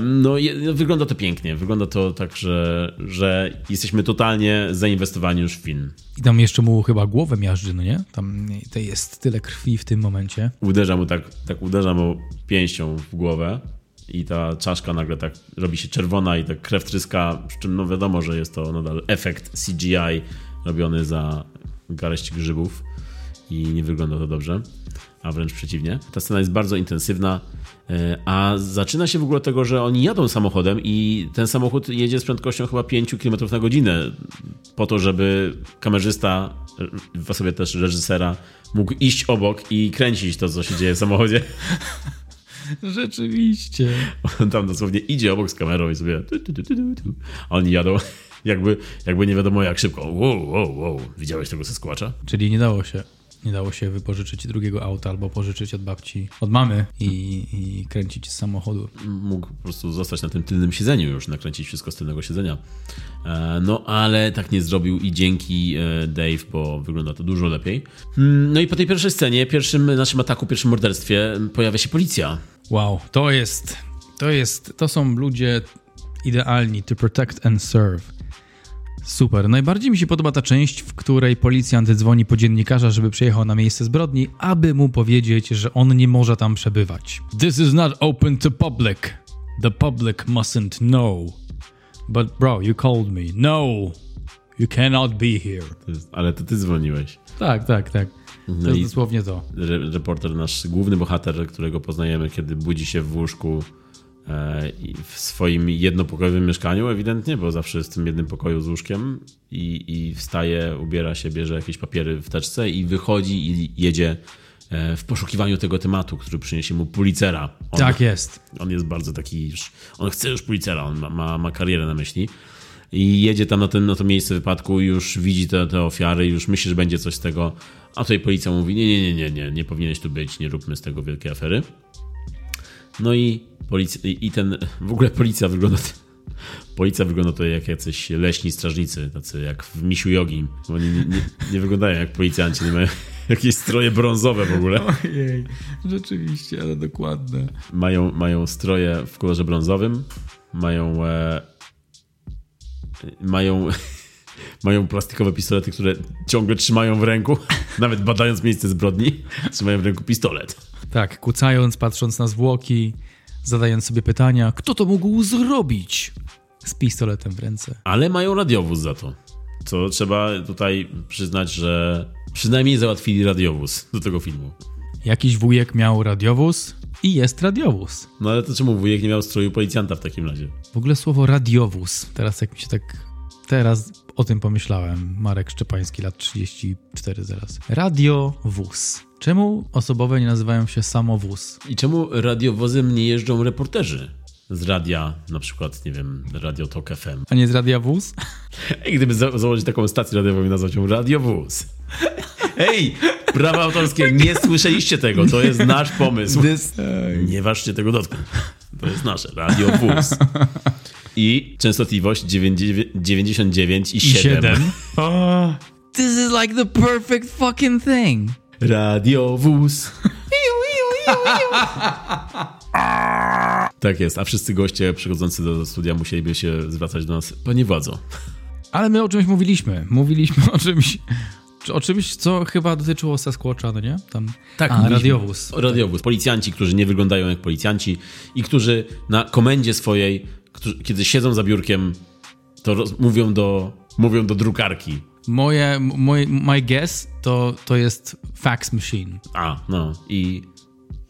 No, wygląda to pięknie. Wygląda to tak, że, że jesteśmy totalnie zainwestowani już w film. I tam jeszcze mu chyba głowę miażdży, no nie? Tam to jest tyle krwi w tym momencie. Uderza mu tak, tak uderza mu pięścią w głowę i ta czaszka nagle tak robi się czerwona i tak krew tryska, przy czym no wiadomo, że jest to nadal efekt CGI robiony za garść grzybów i nie wygląda to dobrze, a wręcz przeciwnie. Ta scena jest bardzo intensywna, a zaczyna się w ogóle od tego, że oni jadą samochodem i ten samochód jedzie z prędkością chyba 5 km na godzinę po to, żeby kamerzysta, w osobie też reżysera, mógł iść obok i kręcić to, co się dzieje w samochodzie. [LAUGHS] Rzeczywiście. On tam dosłownie idzie obok z kamerą i sobie. Tu, tu, tu, a oni jadą [LAUGHS] jakby, jakby nie wiadomo jak szybko. Wow, wow, wow. Widziałeś tego Sasquatcha? Czyli nie dało się. Nie dało się wypożyczyć drugiego auta albo pożyczyć od babci, od mamy i, i kręcić z samochodu. Mógł po prostu zostać na tym tylnym siedzeniu już, nakręcić wszystko z tylnego siedzenia. E, no ale tak nie zrobił i dzięki e, Dave, bo wygląda to dużo lepiej. Mm, no i po tej pierwszej scenie, pierwszym naszym ataku, pierwszym morderstwie pojawia się policja. Wow, to jest, to jest, to są ludzie idealni to protect and serve. Super. Najbardziej mi się podoba ta część, w której policjant dzwoni po dziennikarza, żeby przyjechał na miejsce zbrodni, aby mu powiedzieć, że on nie może tam przebywać. This is not open to public. The public mustn't know. But bro, you called me. No. You cannot be here. To jest, ale to ty dzwoniłeś. Tak, tak, tak. No to jest dosłownie to. Re reporter, nasz główny bohater, którego poznajemy, kiedy budzi się w łóżku w swoim jednopokojowym mieszkaniu, ewidentnie, bo zawsze jest w tym jednym pokoju z łóżkiem i, i wstaje, ubiera się, bierze jakieś papiery w teczce i wychodzi i jedzie e, w poszukiwaniu tego tematu, który przyniesie mu Pulitzera. On, tak jest. On jest bardzo taki, on chce już Pulitzera, on ma, ma, ma karierę na myśli i jedzie tam na, ten, na to miejsce wypadku, już widzi te, te ofiary, już myśli, że będzie coś z tego, a tutaj policja mówi, nie, nie, nie, nie, nie, nie powinieneś tu być, nie róbmy z tego wielkiej afery. No i policja, i ten, w ogóle policja wygląda, policja wygląda to jak jacyś leśni strażnicy, tacy jak w Misiu Jogi. Oni nie, nie, nie wyglądają jak policjanci, nie mają [LAUGHS] jakieś stroje brązowe w ogóle. Ojej, rzeczywiście, ale dokładne. Mają, mają stroje w kolorze brązowym, mają e, mają, mają plastikowe pistolety, które ciągle trzymają w ręku, [LAUGHS] nawet badając miejsce zbrodni, trzymają w ręku pistolet. Tak, kucając, patrząc na zwłoki, zadając sobie pytania, kto to mógł zrobić z pistoletem w ręce. Ale mają radiowóz za to. Co trzeba tutaj przyznać, że przynajmniej załatwili radiowóz do tego filmu. Jakiś wujek miał radiowóz i jest radiowóz. No ale to czemu wujek nie miał stroju policjanta w takim razie? W ogóle słowo radiowóz, teraz jak mi się tak... Teraz o tym pomyślałem. Marek Szczepański, lat 34 zaraz. Radiowóz. Czemu osobowe nie nazywają się samowóz? I czemu radiowozem nie jeżdżą reporterzy? Z radia, na przykład, nie wiem, Radio Tok FM. A nie z radia wóz? Ej, gdyby za założyć taką stację radiową i nazwać ją Radiowóz. Ej, prawa autorskie, nie słyszeliście tego, to jest nasz pomysł. Nie ważcie tego dotknąć. To jest nasze, Radiowóz. I częstotliwość 99 i 7. [LAUGHS] Oh, this is like the perfect fucking thing. Radiowóz. tak jest, a wszyscy goście przychodzący do studia musieliby się zwracać do nas, panie władzo. Ale my o czymś mówiliśmy. Mówiliśmy o czymś, o czymś, co chyba dotyczyło Sasquatcha, no nie? Tam, Tak, a, radiowóz. Radiowóz. Policjanci, którzy nie wyglądają jak policjanci i którzy na komendzie swojej, którzy, kiedy siedzą za biurkiem, to roz, mówią, do, mówią do drukarki. Moje, moje, my guess to, to jest fax machine. A, no i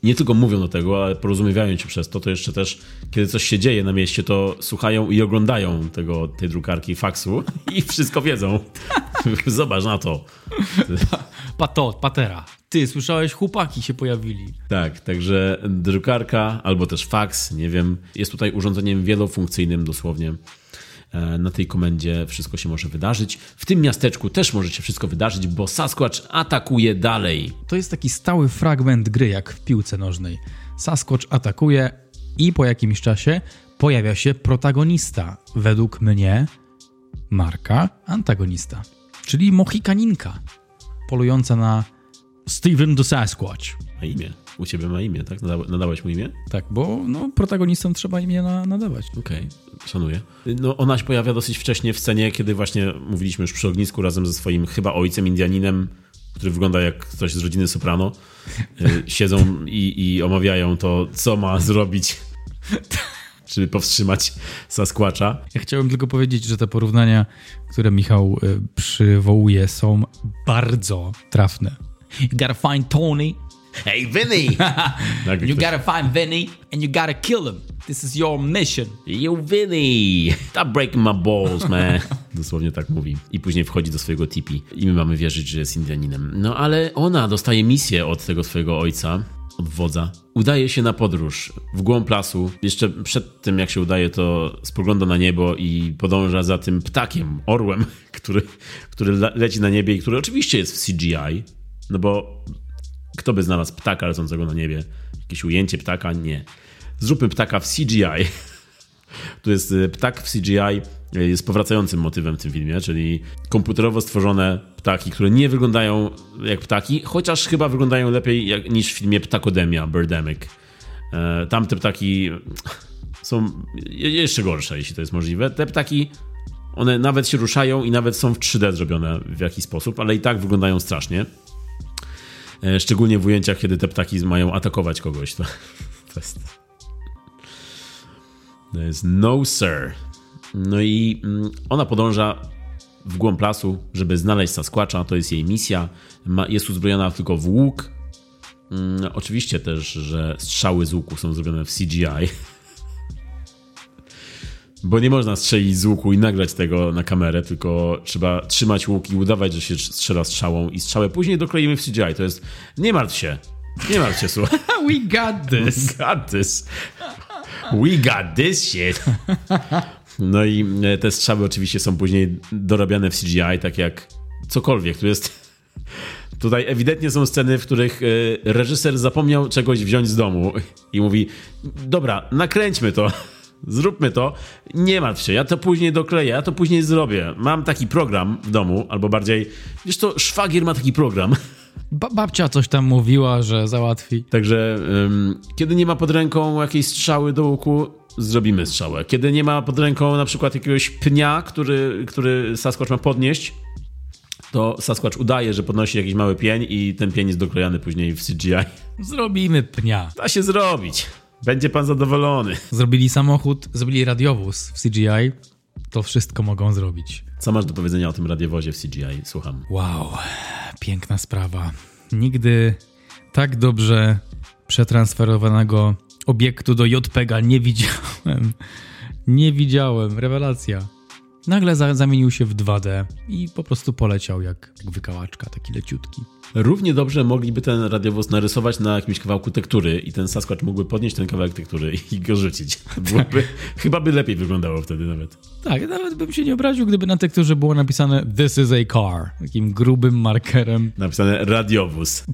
nie tylko mówią do tego, ale porozumiewają się przez to, to jeszcze też, kiedy coś się dzieje na mieście, to słuchają i oglądają tego, tej drukarki faksu [LAUGHS] i wszystko wiedzą. [LAUGHS] Zobacz na to. Pato, patera. Ty, słyszałeś, chłopaki się pojawili. Tak, także drukarka albo też faks, nie wiem, jest tutaj urządzeniem wielofunkcyjnym dosłownie. E, Na tej komendzie wszystko się może wydarzyć. W tym miasteczku też może się wszystko wydarzyć, bo Sasquatch atakuje dalej. To jest taki stały fragment gry, jak w piłce nożnej. Sasquatch atakuje i po jakimś czasie pojawia się protagonista. Według mnie Marka antagonista, czyli Mohikaninka, polująca na Steven the Sasquatch. Ma imię. U ciebie ma imię, tak? Nada- Nadałeś mu imię? Tak, bo no, protagonistom trzeba imię na, nadawać. Okej, szanuję. No, ona się pojawia dosyć wcześnie w scenie, kiedy właśnie mówiliśmy już przy ognisku razem ze swoim chyba ojcem Indianinem, który wygląda jak ktoś z rodziny Soprano. Y, [LAUGHS] Siedzą i, i omawiają to, co ma zrobić, żeby powstrzymać Sasquatcha. Ja chciałem tylko powiedzieć, że te porównania, które Michał y, przywołuje, są bardzo trafne. You gotta find Tony, Hey, Vinny! [LAUGHS] You gotta find Vinny, and you gotta kill him. This is your mission. You Vinny! Stop breaking my balls, man. [LAUGHS] Dosłownie tak mówi. I później wchodzi do swojego tipi. I my mamy wierzyć, że jest Indianinem. No ale ona dostaje misję od tego swojego ojca, od wodza. Udaje się na podróż w głąb lasu. Jeszcze przed tym, jak się udaje, to spogląda na niebo i podąża za tym ptakiem, orłem, [LAUGHS] który, który le- leci na niebie i który oczywiście jest w CGI. No bo kto by znalazł ptaka lecącego na niebie? Jakieś ujęcie ptaka? Nie. Zróbmy ptaka w CGI. [LAUGHS] Tu jest y, ptak w CGI, y, jest powracającym motywem w tym filmie, czyli komputerowo stworzone ptaki, które nie wyglądają jak ptaki, chociaż chyba wyglądają lepiej jak, niż w filmie Ptakodemia, Birdemic. E, Tamte ptaki są je- jeszcze gorsze, jeśli to jest możliwe. Te ptaki, one nawet się ruszają i nawet są w 3D zrobione w jakiś sposób, ale i tak wyglądają strasznie. E, Szczególnie w ujęciach, kiedy te ptaki mają atakować kogoś. To, [LAUGHS] to jest... To jest no sir. No i mm, ona podąża w głąb lasu, żeby znaleźć Sasquatcha. To jest jej misja. Ma, jest uzbrojona tylko w łuk. Mm, oczywiście też, że strzały z łuku są zrobione w CGI. [LAUGHS] Bo nie można strzelić z łuku i nagrać tego na kamerę, tylko trzeba trzymać łuk i udawać, że się strzela strzałą i strzałę później dokleimy w CGI. To jest... Nie martw się. Nie martw się, słuchaj. [LAUGHS] We got this. got this. We got this shit. No i e, te strzały oczywiście są później dorabiane w CGI, tak jak cokolwiek. Tu jest. Tutaj ewidentnie są sceny, w których e, reżyser zapomniał czegoś wziąć z domu i mówi: Dobra, nakręćmy to. Zróbmy to, nie martw się, ja to później dokleję, ja to później zrobię. Mam taki program w domu, albo bardziej, wiesz to, szwagier ma taki program. Ba babcia coś tam mówiła, że załatwi. Także ym, kiedy nie ma pod ręką jakiejś strzały do łuku, zrobimy strzałę. Kiedy nie ma pod ręką na przykład jakiegoś pnia, który, który Sasquatch ma podnieść, to Sasquatch udaje, że podnosi jakiś mały pień i ten pień jest doklejany później w CGI. Zrobimy pnia. Da się zrobić. Będzie pan zadowolony. Zrobili samochód, zrobili radiowóz w CGI. To wszystko mogą zrobić. Co masz do powiedzenia o tym radiowozie w CGI? Słucham. Wow, piękna sprawa. Nigdy tak dobrze przetransferowanego obiektu do JPEGa nie widziałem. Nie widziałem, rewelacja. Nagle za zamienił się w 2D i po prostu poleciał jak, jak wykałaczka, taki leciutki. Równie dobrze mogliby ten radiowóz narysować na jakimś kawałku tektury i ten Sasquatch mógłby podnieść ten kawałek tektury i go rzucić. [LAUGHS] Byłoby, chyba by lepiej wyglądało wtedy nawet. Tak, nawet bym się nie obraził, gdyby na tekturze było napisane This is a car. Takim grubym markerem. Napisane radiowóz.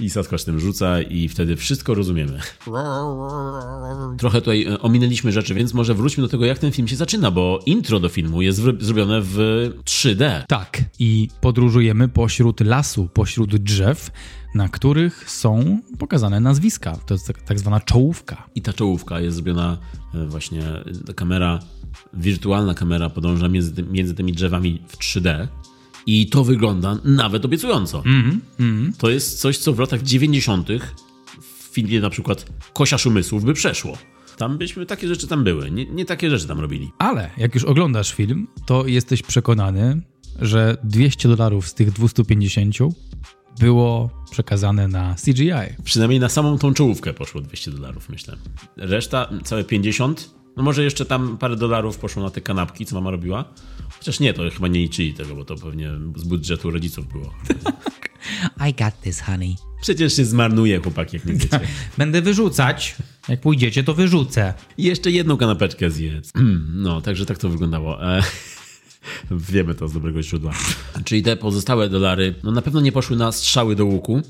I Sasquatch tym rzuca i wtedy wszystko rozumiemy. Trochę tutaj e, ominęliśmy rzeczy, więc może wróćmy do tego, jak ten film się zaczyna, bo intro do filmu jest zrobione w 3D. Tak, i podróżujemy pośród lasu, pośród drzew, na których są pokazane nazwiska. To jest tak, tak zwana czołówka. I ta czołówka jest zrobiona e, właśnie, e, ta kamera, wirtualna kamera podąża między, między tymi drzewami w 3D. I to wygląda nawet obiecująco. To jest coś, co w latach 90. w filmie na przykład Kosiarz Umysłów by przeszło. Tam byśmy, takie rzeczy tam były. Nie, nie takie rzeczy tam robili. Ale jak już oglądasz film, to jesteś przekonany, że 200 dolarów z tych 250 było przekazane na CGI. Przynajmniej na samą tą czołówkę poszło 200 dolarów, myślę. Reszta, całe 50. No może jeszcze tam parę dolarów poszło na te kanapki, co mama robiła. Chociaż nie, to chyba nie liczyli tego, bo to pewnie z budżetu rodziców było. [LAUGHS] I got this, honey. Przecież się zmarnuje, chłopaki, jak nie chcecie. Będę wyrzucać. Jak pójdziecie, to wyrzucę. I jeszcze jedną kanapeczkę zjedz. [CLEARS THROAT] No, także tak to wyglądało. Wiemy to z dobrego źródła. Czyli te pozostałe dolary, no na pewno nie poszły na strzały do łuku,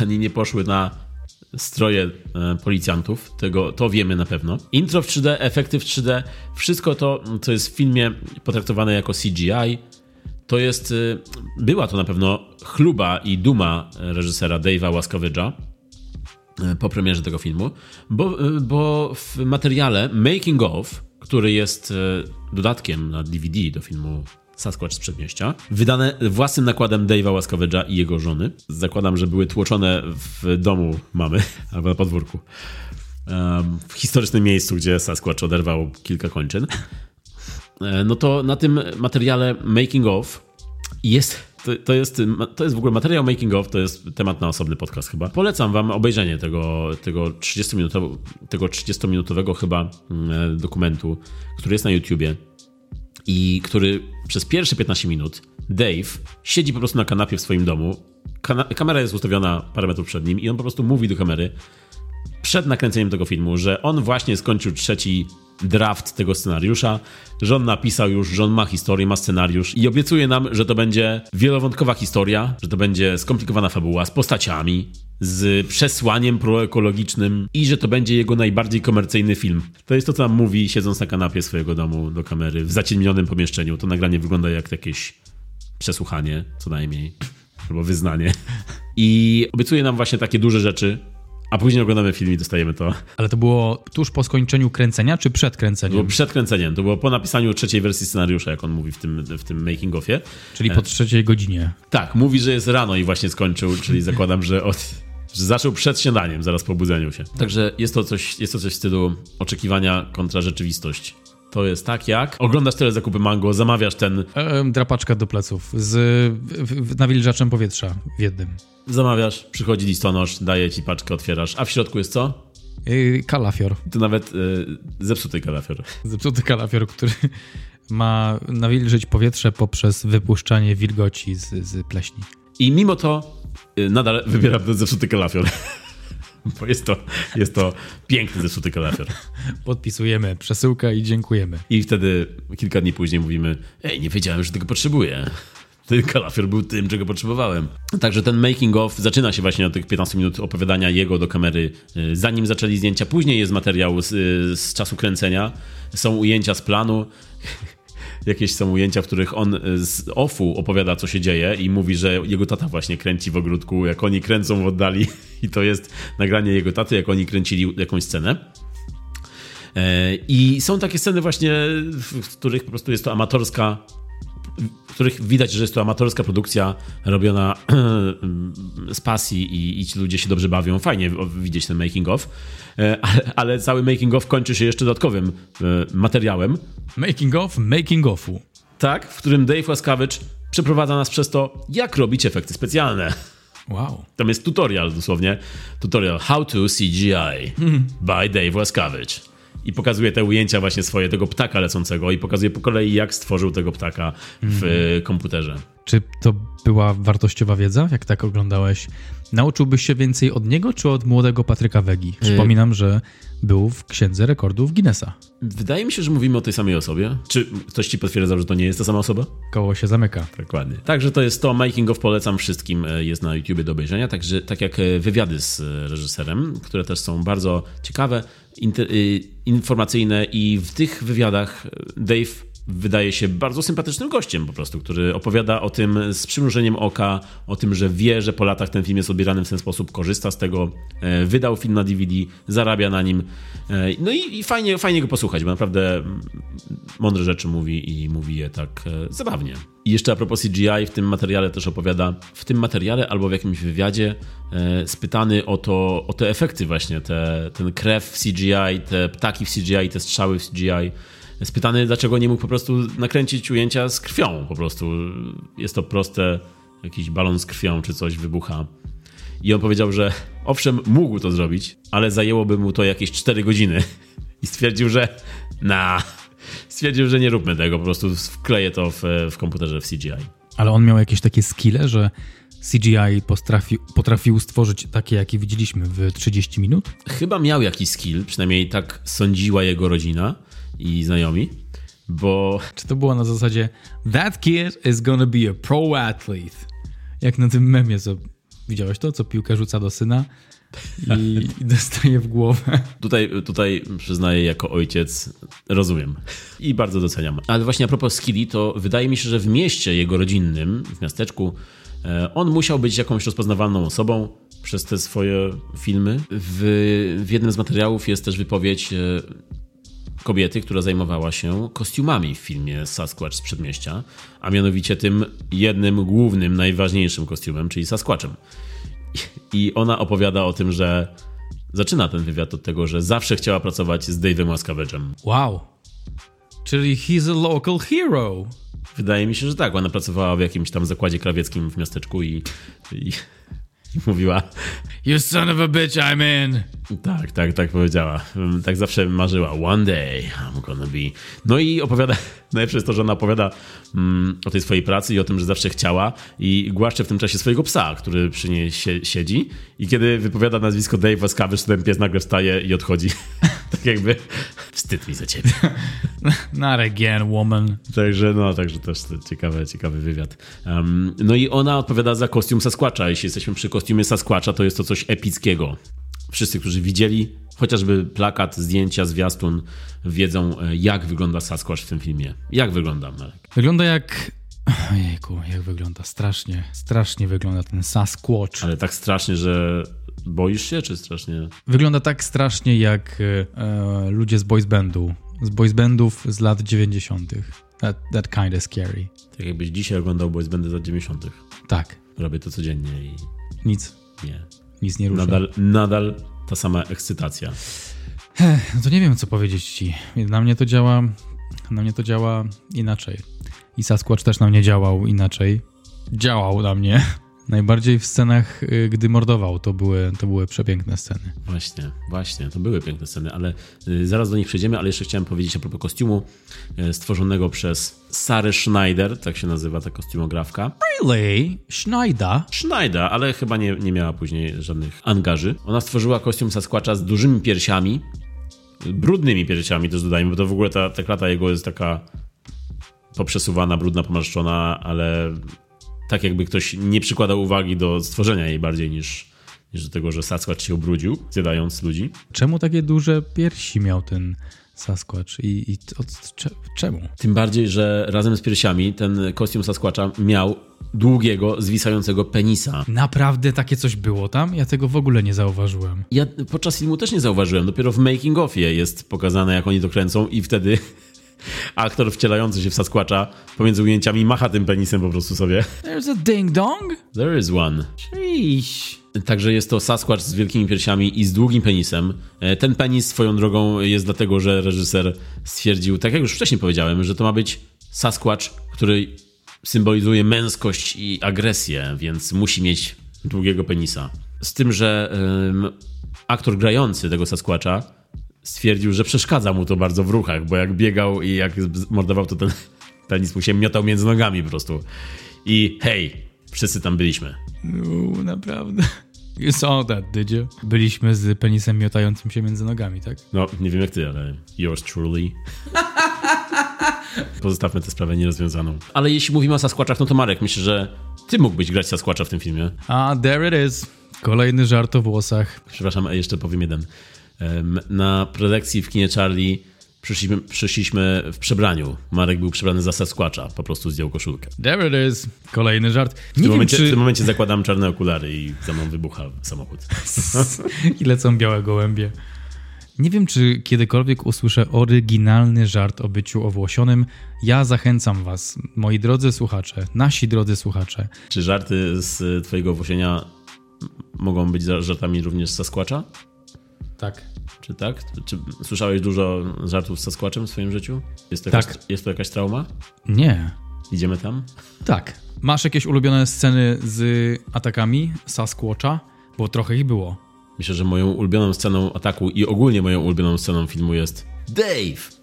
ani nie poszły na stroje e, policjantów. Tego, to wiemy na pewno. Intro w 3D, efekty w 3D, wszystko to, co jest w filmie potraktowane jako CGI, to jest, y, była to na pewno chluba i duma reżysera Dave'a Łaskowydża, e, po premierze tego filmu, bo, e, bo w materiale Making of, który jest e, dodatkiem na DVD do filmu Sasquatch z Przedmieścia, wydane własnym nakładem Dave'a Łaskowydża i jego żony. Zakładam, że były tłoczone w domu mamy [LAUGHS] albo na podwórku. W historycznym miejscu, gdzie Sasquatch oderwał kilka kończyn. E, No to na tym materiale Making of jest. To, to, jest, to jest w ogóle materiał making of, to jest temat na osobny podcast chyba. Polecam wam obejrzenie tego, tego 30-minutowego, tego 30-minutowego chyba mm, dokumentu, który jest na YouTubie i który przez pierwsze 15 minut Dave siedzi po prostu na kanapie w swoim domu. Kana kamera jest ustawiona parę metrów przed nim i on po prostu mówi do kamery przed nakręceniem tego filmu, że on właśnie skończył trzeci draft tego scenariusza, on napisał już, że on ma historię, ma scenariusz i obiecuje nam, że to będzie wielowątkowa historia, że to będzie skomplikowana fabuła z postaciami, z przesłaniem proekologicznym i że to będzie jego najbardziej komercyjny film. To jest to, co nam mówi, siedząc na kanapie swojego domu do kamery w zaciemnionym pomieszczeniu. To nagranie wygląda jak jakieś przesłuchanie, co najmniej, albo wyznanie. [LAUGHS] I obiecuje nam właśnie takie duże rzeczy, a później oglądamy film i dostajemy to. Ale to było tuż po skończeniu kręcenia, czy przed kręceniem? było przed kręceniem, to było po napisaniu trzeciej wersji scenariusza, jak on mówi w tym, w tym making offie. Czyli po trzeciej godzinie. Tak, mówi, że jest rano i właśnie skończył, czyli zakładam, że, od, że zaczął przed śniadaniem, zaraz po budzeniu się. Także jest to coś, jest to coś w stylu oczekiwania kontra rzeczywistość. To jest tak jak oglądasz tyle zakupy mango, zamawiasz ten, E, drapaczka do pleców z nawilżaczem powietrza w jednym. zamawiasz, przychodzi listonosz, daje ci paczkę, otwierasz, a w środku jest co? E, kalafior. To nawet y, zepsuty kalafior. Zepsuty kalafior, który ma nawilżyć powietrze poprzez wypuszczanie wilgoci z, z pleśni. I mimo to y, nadal wybieram ten zepsuty kalafior. [LAUGHS] Bo jest to, jest to piękny zepsuty kalafior. Podpisujemy przesyłkę i dziękujemy. I wtedy kilka dni później mówimy, ej, nie wiedziałem, że tego potrzebuję. Ten kalafior był tym, czego potrzebowałem. Także ten making of zaczyna się właśnie od tych 15 minut opowiadania jego do kamery, y, zanim zaczęli zdjęcia. Później jest materiał z, y, z czasu kręcenia. Są ujęcia z planu. Jakieś są ujęcia, w których on y, z offu opowiada, co się dzieje i mówi, że jego tata właśnie kręci w ogródku, jak oni kręcą w oddali. [LAUGHS] I to jest nagranie jego taty, jak oni kręcili jakąś scenę. E, I są takie sceny właśnie, w których po prostu jest to amatorska, w których widać, że jest to amatorska produkcja robiona [CLEARS THROAT] z pasji i, i ci ludzie się dobrze bawią. Fajnie widzieć ten making of, E, ale, ale cały making of kończy się jeszcze dodatkowym e, materiałem, Making of, making ofu. tak, w którym Dave Łaskawicz przeprowadza nas przez to, jak robić efekty specjalne. Wow. Tam jest tutorial dosłownie. Tutorial How to CGI by Dave Łaskawicz. I pokazuje te ujęcia właśnie swoje, tego ptaka lecącego i pokazuje po kolei, jak stworzył tego ptaka w e, komputerze. Czy to była wartościowa wiedza, jak tak oglądałeś? Nauczyłbyś się więcej od niego, czy od młodego Patryka Wegi? Przypominam, że był w Księdze Rekordów Guinnessa. Wydaje mi się, że mówimy o tej samej osobie. Czy ktoś ci potwierdzał, że to nie jest ta sama osoba? Koło się zamyka. Dokładnie. Także to jest to. Making of polecam wszystkim. e, Jest na YouTubie do obejrzenia. Także tak jak wywiady z reżyserem, które też są bardzo ciekawe, y, informacyjne i w tych wywiadach e, Dave wydaje się bardzo sympatycznym gościem po prostu, który opowiada o tym z przymrużeniem oka, o tym, że wie, że po latach ten film jest odbierany w ten sposób, korzysta z tego, e, wydał film na DVD, zarabia na nim. E, No i, i fajnie, fajnie go posłuchać, bo naprawdę mądre rzeczy mówi i mówi je tak e, zabawnie. I jeszcze a propos CGI, w tym materiale też opowiada, w tym materiale albo w jakimś wywiadzie spytany o to, o te efekty właśnie, te, ten krew w CGI, te ptaki w CGI, te strzały w CGI. Spytany, dlaczego nie mógł po prostu nakręcić ujęcia z krwią po prostu. Jest to proste, jakiś balon z krwią czy coś wybucha. I on powiedział, że owszem, mógł to zrobić, ale zajęłoby mu to jakieś 4 godziny. [LAUGHS] I stwierdził, że na. Stwierdził, że nie róbmy tego, po prostu wkleję to w, w komputerze w CGI. Ale on miał jakieś takie skille, że CGI potrafi, potrafił stworzyć takie, jakie widzieliśmy w 30 minut? Chyba miał jakiś skill, przynajmniej tak sądziła jego rodzina i znajomi, bo Czy to było na zasadzie That kid is gonna be a pro athlete? Jak na tym memie, co widziałeś to, co piłkę rzuca do syna i, i dostaje w głowę. Tutaj, tutaj przyznaję jako ojciec, rozumiem i bardzo doceniam. Ale właśnie a propos skilli, to wydaje mi się, że w mieście jego rodzinnym, w miasteczku, e, on musiał być jakąś rozpoznawalną osobą przez te swoje filmy. W, w jednym z materiałów jest też wypowiedź e, kobiety, która zajmowała się kostiumami w filmie Sasquatch z Przedmieścia, a mianowicie tym jednym głównym, najważniejszym kostiumem, czyli Sasquatchem. I ona opowiada o tym, że zaczyna ten wywiad od tego, że zawsze chciała pracować z Dave'em Łaskaweczem. Wow. Czyli he's a local hero. Wydaje mi się, że tak. Ona pracowała w jakimś tam zakładzie krawieckim w miasteczku i, i, i [LAUGHS] mówiła, You son of a bitch, I'm in. tak, tak, tak powiedziała. Tak zawsze marzyła. One day I'm gonna be. No i opowiada, [LAUGHS] najlepsze jest to, że ona opowiada mm, o tej swojej pracy i o tym, że zawsze chciała i głaszcze w tym czasie swojego psa, który przy niej sie, siedzi i kiedy wypowiada nazwisko Dave Łaskawy, to ten pies nagle wstaje i odchodzi. [LAUGHS] tak jakby wstyd mi za ciebie. [LAUGHS] Not again, woman. Także, no, także też ciekawy, ciekawy wywiad. Um, no i ona odpowiada za kostium Sasquatcha. Jeśli jesteśmy przy kostiumie Sasquatcha, to jest to coś epickiego. Wszyscy, którzy widzieli chociażby plakat, zdjęcia, zwiastun, wiedzą, e, jak wygląda Sasquatch w tym filmie. Jak wygląda, Marek? Wygląda jak... Ojejku, jak wygląda? Strasznie, strasznie wygląda ten Sasquatch. Ale tak strasznie, że boisz się, czy strasznie... Wygląda tak strasznie jak e, ludzie z boys bandu. Z boys bandów z lat 90. That, that kind of scary. Tak jakbyś dzisiaj oglądał Boys Bandy z lat 90. Tak, Robię to codziennie i nic, nie. nic nie rusza. Nadal, nadal ta sama ekscytacja. No to nie wiem, co powiedzieć ci. Na mnie to działa, na mnie to działa inaczej. I Sasquatch też na mnie działał inaczej. Działał na mnie. Najbardziej w scenach, y, gdy mordował, to były, to były przepiękne sceny. Właśnie, właśnie, to były piękne sceny, ale y, zaraz do nich przejdziemy, ale jeszcze chciałem powiedzieć a propos kostiumu y, stworzonego przez Sarę Schneider, tak się nazywa ta kostiumografka. Really? Schneider? Schneider, ale chyba nie, nie miała później żadnych angaży. Ona stworzyła kostium Sasquatcha z dużymi piersiami, brudnymi piersiami też dodajmy, bo to w ogóle ta, ta klata jego jest taka poprzesuwana, brudna, pomarszczona, ale tak jakby ktoś nie przykładał uwagi do stworzenia jej bardziej niż, niż do tego, że Sasquatch się ubrudził, zjadając ludzi. Czemu takie duże piersi miał ten Sasquatch? I, i od, cze, czemu? Tym bardziej, że razem z piersiami ten kostium Sasquatcha miał długiego, zwisającego penisa. Naprawdę takie coś było tam? Ja tego w ogóle nie zauważyłem. Ja podczas filmu też nie zauważyłem, dopiero w making offie jest pokazane, jak oni to kręcą i wtedy aktor wcielający się w Sasquatcha pomiędzy ujęciami macha tym penisem po prostu sobie. There's a ding dong? There is one. Sheesh. Także jest to Sasquatch z wielkimi piersiami i z długim penisem. E, Ten penis swoją drogą jest dlatego, że reżyser stwierdził, tak jak już wcześniej powiedziałem, że to ma być Sasquatch, który symbolizuje męskość i agresję, więc musi mieć długiego penisa. Z tym, że em, aktor grający tego Sasquatcha stwierdził, że przeszkadza mu to bardzo w ruchach, bo jak biegał i jak mordował, to ten [LAUGHS] penis mu się miotał między nogami po prostu. I hej, Wszyscy tam byliśmy. No, naprawdę. You saw that, did you? Byliśmy z penisem miotającym się między nogami, tak? No, nie wiem jak ty, ale yours truly. [LAUGHS] Pozostawmy tę sprawę nierozwiązaną. Ale jeśli mówimy o Sasquatchach, no to Marek, myślę, że ty mógłbyś grać Sasquatcha w tym filmie. A, there it is. Kolejny żart o włosach. Przepraszam, a jeszcze powiem jeden. Na prelekcji w kinie Charlie przyszliśmy, przyszliśmy w przebraniu. Marek był przebrany za Sasquatcha, po prostu zdjął koszulkę. There it is. Kolejny żart. W Nie tym, wiem, momencie, w czy... tym momencie zakładam czarne okulary i za mną wybucha samochód. [LAUGHS] I lecą białe gołębie. Nie wiem, czy kiedykolwiek usłyszę oryginalny żart o byciu owłosionym. Ja zachęcam was, moi drodzy słuchacze, nasi drodzy słuchacze. Czy żarty z twojego włosienia mogą być żartami również z Sasquatcha? Tak. Czy tak? Czy słyszałeś dużo żartów z Sasquatchem w swoim życiu? Jest to jakaś, Tak. jest to jakaś trauma? Nie. Idziemy tam? Tak. Masz jakieś ulubione sceny z atakami Sasquatcha? Bo trochę ich było. Myślę, że moją ulubioną sceną ataku i ogólnie moją ulubioną sceną filmu jest Dave!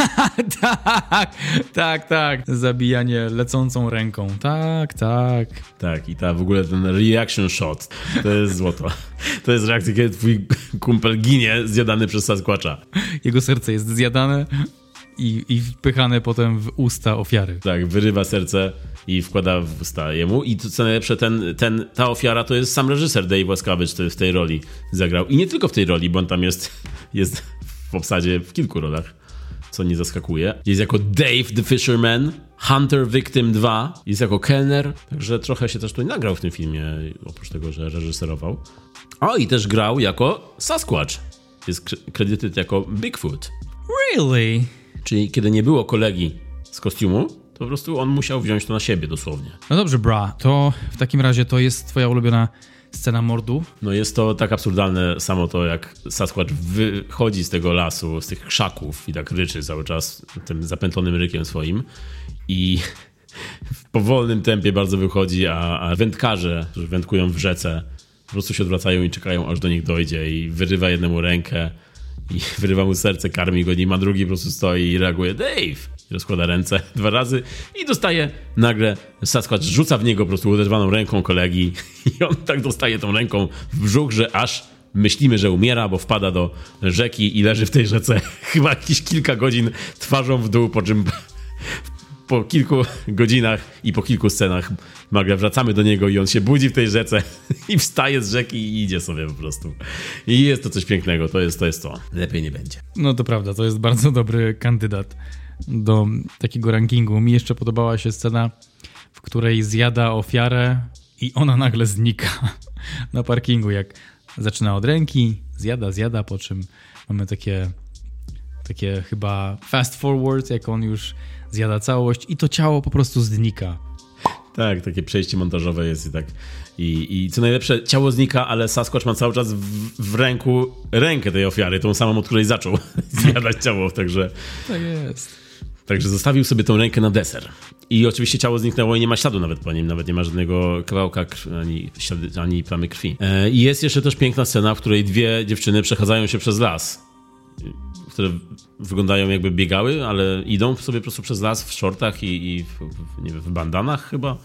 [LAUGHS] tak, tak, tak. Zabijanie lecącą ręką. Tak, tak. Tak, i ta w ogóle ten reaction shot to jest złoto. To jest reakcja, kiedy twój kumpel ginie zjadany przez Sasquatcha. Jego serce jest zjadane i, i wpychane potem w usta ofiary. Tak, wyrywa serce i wkłada w usta jemu. I to, co najlepsze, ten, ten, ta ofiara to jest sam reżyser Dave Łaskawicz, który w tej roli zagrał. I nie tylko w tej roli, bo on tam jest, jest w obsadzie w kilku rolach, co nie zaskakuje. Jest jako Dave the Fisherman, Hunter Victim 2, jest jako kelner, także trochę się też tu nagrał w tym filmie, oprócz tego, że reżyserował. O, i też grał jako Sasquatch. Jest kre- kredyty jako Bigfoot. Really? Czyli kiedy nie było kolegi z kostiumu, to po prostu on musiał wziąć to na siebie dosłownie. No dobrze, bra, to w takim razie to jest twoja ulubiona scena mordu? No jest to tak absurdalne samo to, jak Sasquatch wychodzi z tego lasu, z tych krzaków i tak ryczy cały czas tym zapętlonym rykiem swoim i w powolnym tempie bardzo wychodzi, a, a wędkarze, którzy wędkują w rzece, po prostu się odwracają i czekają, aż do nich dojdzie i wyrywa jednemu rękę i [LAUGHS] wyrywa mu serce, karmi go nim, a drugi po prostu stoi i reaguje Dave! Rozkłada ręce [LAUGHS] dwa razy i dostaje nagle Sasquatch rzuca w niego po prostu uderwaną ręką kolegi [LAUGHS] i on tak dostaje tą ręką w brzuch, że aż myślimy, że umiera, bo wpada do rzeki i leży w tej rzece [LAUGHS] chyba jakieś kilka godzin twarzą w dół, po czym po kilku godzinach i po kilku scenach nagle wracamy do niego i on się budzi w tej rzece i wstaje z rzeki i idzie sobie po prostu. I jest to coś pięknego, to jest to. Jest to. Lepiej nie będzie. No to prawda, to jest bardzo dobry kandydat do takiego rankingu. Mi jeszcze podobała się scena, w której zjada ofiarę i ona nagle znika [LAUGHS] na parkingu, jak zaczyna od ręki, zjada, zjada, po czym mamy takie takie chyba fast forward, jak on już zjada całość i to ciało po prostu znika. Tak, takie przejście montażowe jest i tak. I, I co najlepsze, ciało znika, ale Sasquatch ma cały czas w, w ręku rękę tej ofiary, tą samą, od której zaczął [LAUGHS] zjadać ciało, także, Tak jest. Także zostawił sobie tą rękę na deser. I oczywiście ciało zniknęło i nie ma śladu nawet po nim, nawet nie ma żadnego kawałka krwi, ani, ślady, ani plamy krwi. E, I jest jeszcze też piękna scena, w której dwie dziewczyny przechadzają się przez las, które wyglądają jakby biegały, ale idą sobie po prostu przez las w shortach i, i w, nie wiem, w bandanach chyba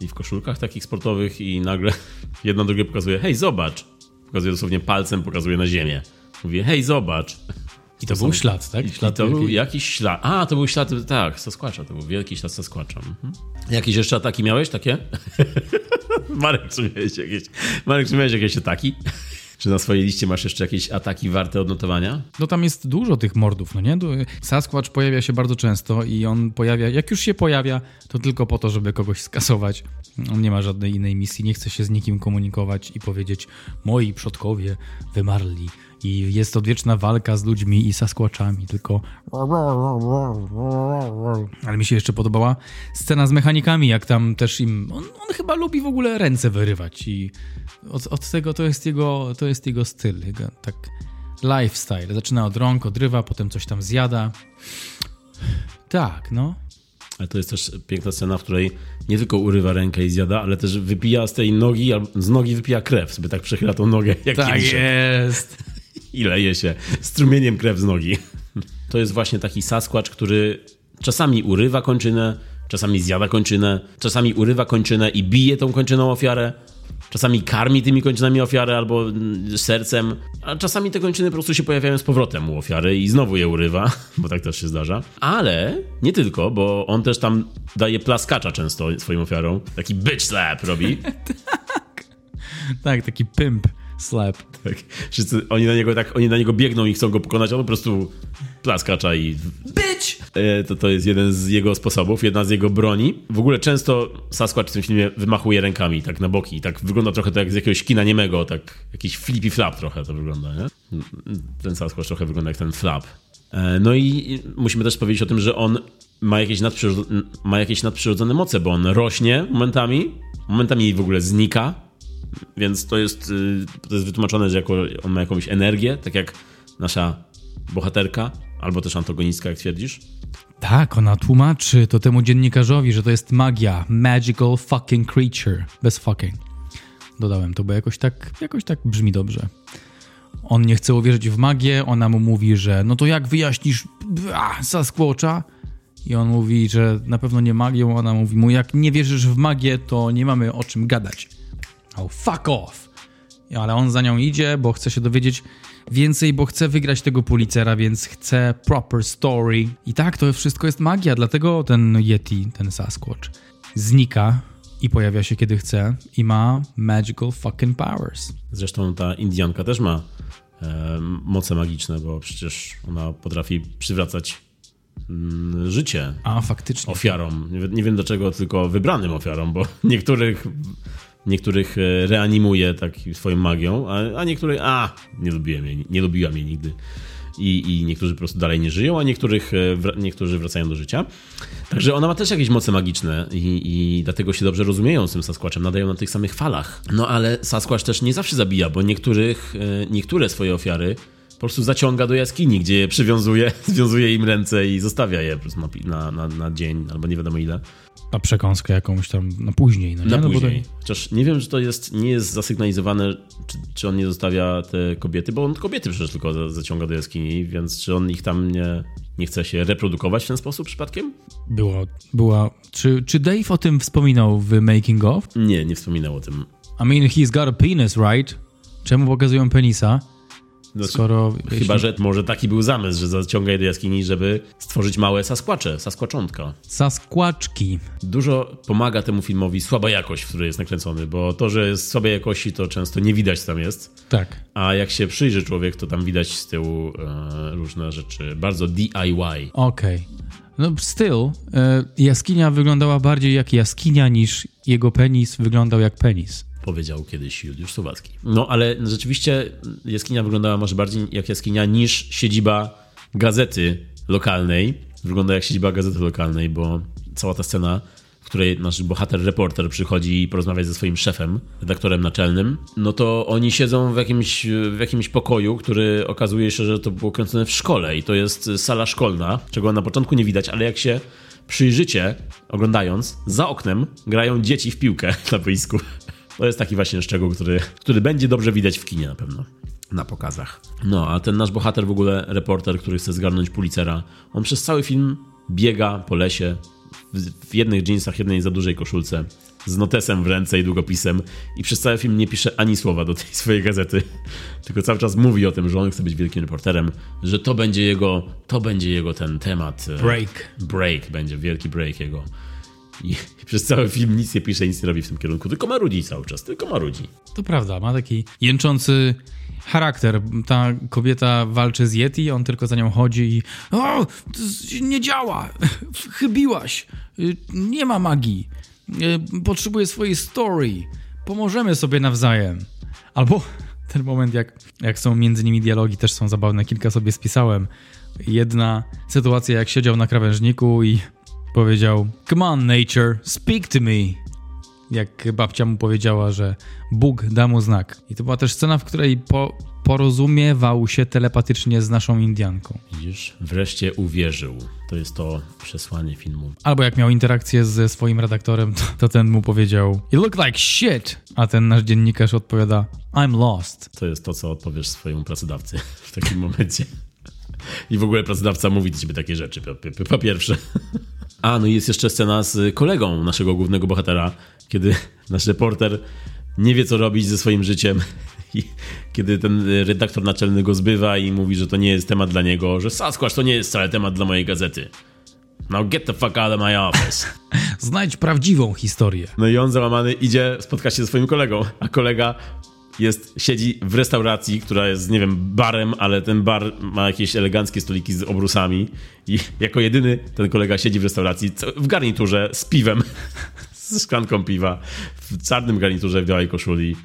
i w koszulkach takich sportowych i nagle [LAUGHS] jedna drugie pokazuje, hej zobacz, pokazuje dosłownie palcem, pokazuje na ziemię. Mówi, hej zobacz. I to był ślad, tak? Ślad I to był wielkiej- jakiś ślad. A, to był ślad, tak, Sasquatcha, to był wielki ślad Sasquatcha. Mhm. Jakieś jeszcze ataki miałeś takie? [LAUGHS] Marek, czy miałeś jakieś, Marek, czy miałeś jakieś ataki? [LAUGHS] Czy na swojej liście masz jeszcze jakieś ataki warte odnotowania? No tam jest dużo tych mordów, no nie? Sasquatch pojawia się bardzo często i on pojawia, jak już się pojawia, to tylko po to, żeby kogoś skasować. On nie ma żadnej innej misji, nie chce się z nikim komunikować i powiedzieć, moi przodkowie wymarli i jest odwieczna walka z ludźmi i Sasquatchami, tylko... Ale mi się jeszcze podobała scena z mechanikami, jak tam też im... On, on chyba lubi w ogóle ręce wyrywać i od, od tego to jest jego, to jest jego styl, jego, tak lifestyle. Zaczyna od rąk, odrywa, potem coś tam zjada. Tak, no. Ale to jest też piękna scena, w której nie tylko urywa rękę i zjada, ale też wypija z tej nogi, z nogi wypija krew, sobie tak przechyla tą nogę, jak Tak jest. I leje się strumieniem krew z nogi. To jest właśnie taki Sasquatch, który czasami urywa kończynę, Czasami zjada kończynę, czasami urywa kończynę i bije tą kończyną ofiarę. Czasami karmi tymi kończynami ofiarę albo mm, sercem, a czasami te kończyny po prostu się pojawiają z powrotem u ofiary i znowu je urywa, [LAUGHS] bo tak też się zdarza. Ale nie tylko, bo on też tam daje plaskacza często swoim ofiarom. Taki bitch slap robi. [LAUGHS] Tak, taki pimp slap. Tak. Wszyscy, oni na niego tak, oni na niego biegną i chcą go pokonać, a on po prostu plaskacza i... Bitch! E, To, to jest jeden z jego sposobów, jedna z jego broni. W ogóle często Sasquatch w tym filmie wymachuje rękami tak na boki. Tak wygląda trochę to jak z jakiegoś kina niemego, tak jakiś flippy flap trochę to wygląda, nie? Ten Sasquatch trochę wygląda jak ten flap. E, No i musimy też powiedzieć o tym, że on ma jakieś, nadprzyrodzone, ma jakieś nadprzyrodzone moce, bo on rośnie momentami, momentami w ogóle znika, więc to jest, y, to jest wytłumaczone, że jako, on ma jakąś energię, tak jak nasza bohaterka, albo też antagonistka, jak twierdzisz. Tak, ona tłumaczy to temu dziennikarzowi, że to jest magia. Magical fucking creature. Bez fucking. Dodałem to, bo jakoś tak, jakoś tak brzmi dobrze. On nie chce uwierzyć w magię, ona mu mówi, że no to jak wyjaśnisz a, Sasquatcha? I on mówi, że na pewno nie magią. Ona mówi mu, jak nie wierzysz w magię, to nie mamy o czym gadać. Oh, fuck off! Ale on za nią idzie, bo chce się dowiedzieć więcej, bo chce wygrać tego Pulitzera, więc chce proper story. I tak, to wszystko jest magia, dlatego ten Yeti, ten Sasquatch, znika i pojawia się kiedy chce i ma magical fucking powers. Zresztą ta Indianka też ma e, moce magiczne, bo przecież ona potrafi przywracać mm, życie A, faktycznie. ofiarom. Nie, nie wiem dlaczego, tylko wybranym ofiarom, bo [LAUGHS] niektórych, niektórych e, reanimuje tak swoją magią, a, a niektórych, a, nie lubiłem jej, nie lubiłam jej nigdy. I, I niektórzy po prostu dalej nie żyją, a niektórych, e, niektórzy wracają do życia. Także ona ma też jakieś moce magiczne i, i dlatego się dobrze rozumieją z tym Sasquatchem, nadają na tych samych falach. No ale Sasquatch też nie zawsze zabija, bo niektórych, e, niektóre swoje ofiary po prostu zaciąga do jaskini, gdzie je przywiązuje, [LAUGHS] związuje im ręce i zostawia je po prostu na, na, na dzień albo nie wiadomo ile. Na przekąskę jakąś tam na później, no nie? Na no bo później. to- Chociaż nie wiem, czy to jest, nie jest zasygnalizowane, czy, czy on nie zostawia te kobiety, bo on kobiety przecież tylko za- zaciąga do jaskini, więc czy on ich tam nie, nie chce się reprodukować w ten sposób przypadkiem? Było, była... Czy, czy Dave o tym wspominał w Making of? Nie, nie wspominał o tym. I mean, he's got a penis, right? Czemu pokazują penisa? Znaczy, Skoro... Chyba, jeśli- że może taki był zamysł, że zaciąga je do jaskini, żeby stworzyć małe saskłacze, saskłaczątka. Saskłaczki. Dużo pomaga temu filmowi słaba jakość, w której jest nakręcony, bo to, że jest słabej jakości, to często nie widać, co tam jest. Tak. A jak się przyjrzy człowiek, to tam widać z tyłu e, różne rzeczy. Bardzo DIY. Okej. No still, e, jaskinia wyglądała bardziej jak jaskinia niż jego penis wyglądał jak penis. Powiedział kiedyś Juliusz Słowacki. No ale rzeczywiście jaskinia wyglądała może bardziej jak jaskinia niż siedziba gazety lokalnej. Wygląda jak siedziba gazety lokalnej, bo cała ta scena, w której nasz bohater, reporter przychodzi porozmawiać ze swoim szefem, redaktorem naczelnym, no to oni siedzą w jakimś, w jakimś pokoju, który okazuje się, że to było kręcone w szkole i to jest sala szkolna, czego na początku nie widać, ale jak się przyjrzycie, oglądając, za oknem grają dzieci w piłkę [LAUGHS] na boisku. To jest taki właśnie szczegół, który, który będzie dobrze widać w kinie na pewno. Na pokazach. No, a ten nasz bohater w ogóle, reporter, który chce zgarnąć Pulitzera, on przez cały film biega po lesie w, jednych jeansach, jednej za dużej koszulce, z notesem w ręce i długopisem i przez cały film nie pisze ani słowa do tej swojej gazety, [LAUGHS] tylko cały czas mówi o tym, że on chce być wielkim reporterem, że to będzie jego, to będzie jego ten temat. e, Break. Break będzie, wielki break jego. I [LAUGHS] przez cały film nic nie pisze, nic nie robi w tym kierunku, tylko marudzi cały czas, tylko marudzi. To prawda, ma taki jęczący charakter. Ta kobieta walczy z Yeti, on tylko za nią chodzi i o, nie działa, [LAUGHS] chybiłaś, nie ma magii, Y, potrzebuję swojej story, pomożemy sobie nawzajem. Albo [LAUGHS] ten moment, jak, jak są między nimi dialogi, też są zabawne, kilka sobie spisałem. Jedna sytuacja, jak siedział na krawężniku i powiedział Come on, nature, speak to me jak babcia mu powiedziała, że Bóg da mu znak. I to była też scena, w której po, porozumiewał się telepatycznie z naszą Indianką. Widzisz? Wreszcie uwierzył. To jest to przesłanie filmu. Albo jak miał interakcję ze swoim redaktorem, to, to ten mu powiedział You look like shit! A ten nasz dziennikarz odpowiada I'm lost. To jest to, co odpowiesz swojemu pracodawcy w takim momencie. I w ogóle pracodawca mówi do ciebie takie rzeczy, po, po, po pierwsze. A, no i jest jeszcze scena z kolegą naszego głównego bohatera, kiedy [LAUGHS] nasz reporter nie wie, co robić ze swoim życiem. [LAUGHS] I kiedy ten redaktor naczelny go zbywa i mówi, że to nie jest temat dla niego, że Sasquatch to nie jest wcale temat dla mojej gazety. Now get the fuck out of my office. [LAUGHS] Znajdź prawdziwą historię. No i on załamany idzie spotkać się ze swoim kolegą, a kolega jest, siedzi w restauracji, która jest, nie wiem, barem, ale ten bar ma jakieś eleganckie stoliki z obrusami i jako jedyny ten kolega siedzi w restauracji w garniturze z piwem, [LAUGHS] z szklanką piwa, w czarnym garniturze w białej koszuli.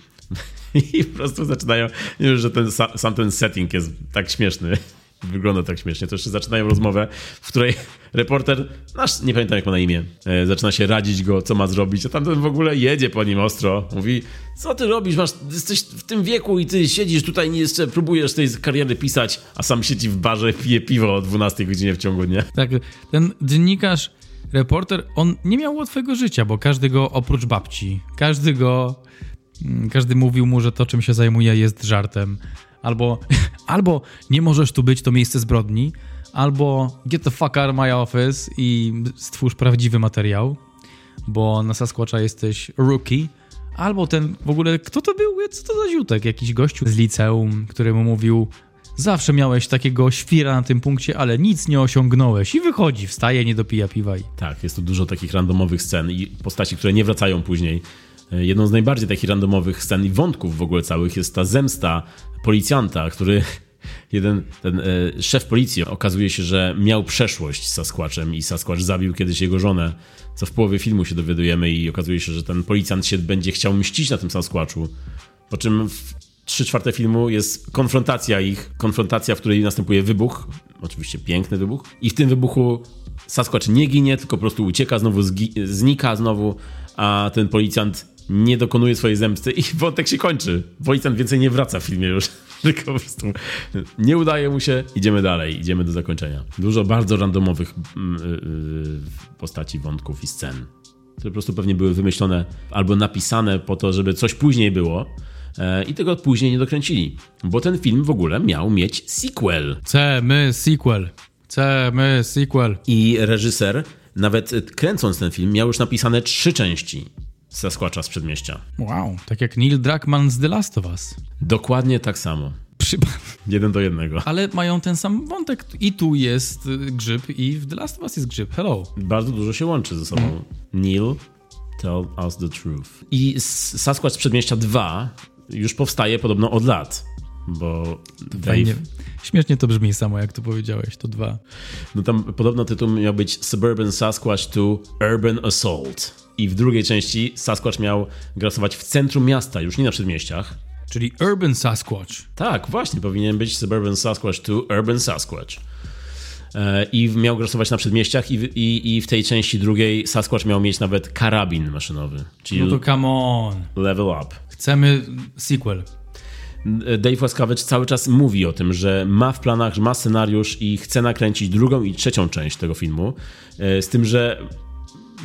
[LAUGHS] I po prostu zaczynają, wiem, że ten, sam ten setting jest tak śmieszny wygląda tak śmiesznie. To jeszcze zaczynają rozmowę, w której [LAUGHS] reporter, nasz, nie pamiętam jak ma na imię, e, zaczyna się radzić go, co ma zrobić, a tamten w ogóle jedzie po nim ostro. Mówi, co ty robisz, masz, jesteś w tym wieku i ty siedzisz tutaj i jeszcze próbujesz tej kariery pisać, a sam siedzi w barze, pije piwo o 12 godzinie w ciągu dnia. Tak, ten dziennikarz, reporter, on nie miał łatwego życia, bo każdy go, oprócz babci, każdy go, mm, każdy mówił mu, że to, czym się zajmuje jest żartem albo, [LAUGHS] albo nie możesz tu być, to miejsce zbrodni, albo get the fuck out of my office i stwórz prawdziwy materiał, bo na Sasquatcha jesteś rookie, albo ten w ogóle, kto to był? Co to za ziutek? Jakiś gościu z liceum, który mu mówił zawsze miałeś takiego świra na tym punkcie, ale nic nie osiągnąłeś i wychodzi, wstaje, nie dopija piwa i... Tak, jest tu dużo takich randomowych scen i postaci, które nie wracają później. E, jedną z najbardziej takich randomowych scen i wątków w ogóle całych jest ta zemsta policjanta, który [LAUGHS] jeden, ten e, szef policji okazuje się, że miał przeszłość z Sasquatchem i Sasquatch zabił kiedyś jego żonę, co w połowie filmu się dowiadujemy i okazuje się, że ten policjant się będzie chciał mścić na tym Sasquatchu. Po czym w trzy czwarte filmu jest konfrontacja ich, konfrontacja, w której następuje wybuch, oczywiście piękny wybuch i w tym wybuchu Sasquatch nie ginie, tylko po prostu ucieka, znowu znika znowu, a ten policjant nie dokonuje swojej zemsty i [LAUGHS] wątek się kończy. Policjant więcej nie wraca w filmie już. [LAUGHS] Tylko po prostu nie udaje mu się, idziemy dalej, idziemy do zakończenia. Dużo bardzo randomowych yy, postaci, wątków i scen, które po prostu pewnie były wymyślone albo napisane po to, żeby coś później było, e, i tego później nie dokręcili. Bo ten film w ogóle miał mieć sequel. Chcemy sequel. Chcemy sequel. I reżyser, nawet kręcąc ten film, miał już napisane trzy części. Sasquatcha z przedmieścia. Wow, tak jak Neil Druckmann z The Last of Us. Dokładnie tak samo. Przy... Jeden do jednego. Ale mają ten sam wątek. I tu jest y, grzyb, i w The Last of Us jest grzyb. Hello. Bardzo dużo się łączy ze sobą. Mm. Neil, tell us the truth. I Sasquatch z Przedmieścia 2 już powstaje podobno od lat, bo Dave... Śmiesznie to brzmi samo, jak to powiedziałeś, to dwa. No tam podobno tytuł miał być Suburban Sasquatch 2 Urban Assault. I w drugiej części Sasquatch miał grasować w centrum miasta, już nie na przedmieściach. Czyli Urban Sasquatch. Tak, właśnie, powinien być Suburban Sasquatch 2 Urban Sasquatch. E, I miał grasować na przedmieściach, i, i, i w tej części drugiej Sasquatch miał mieć nawet karabin maszynowy. Czyli no to come on. Level up. Chcemy sequel. Dave Łaskawicz cały czas mówi o tym, że ma w planach, że ma scenariusz i chce nakręcić drugą i trzecią część tego filmu. E, z tym, że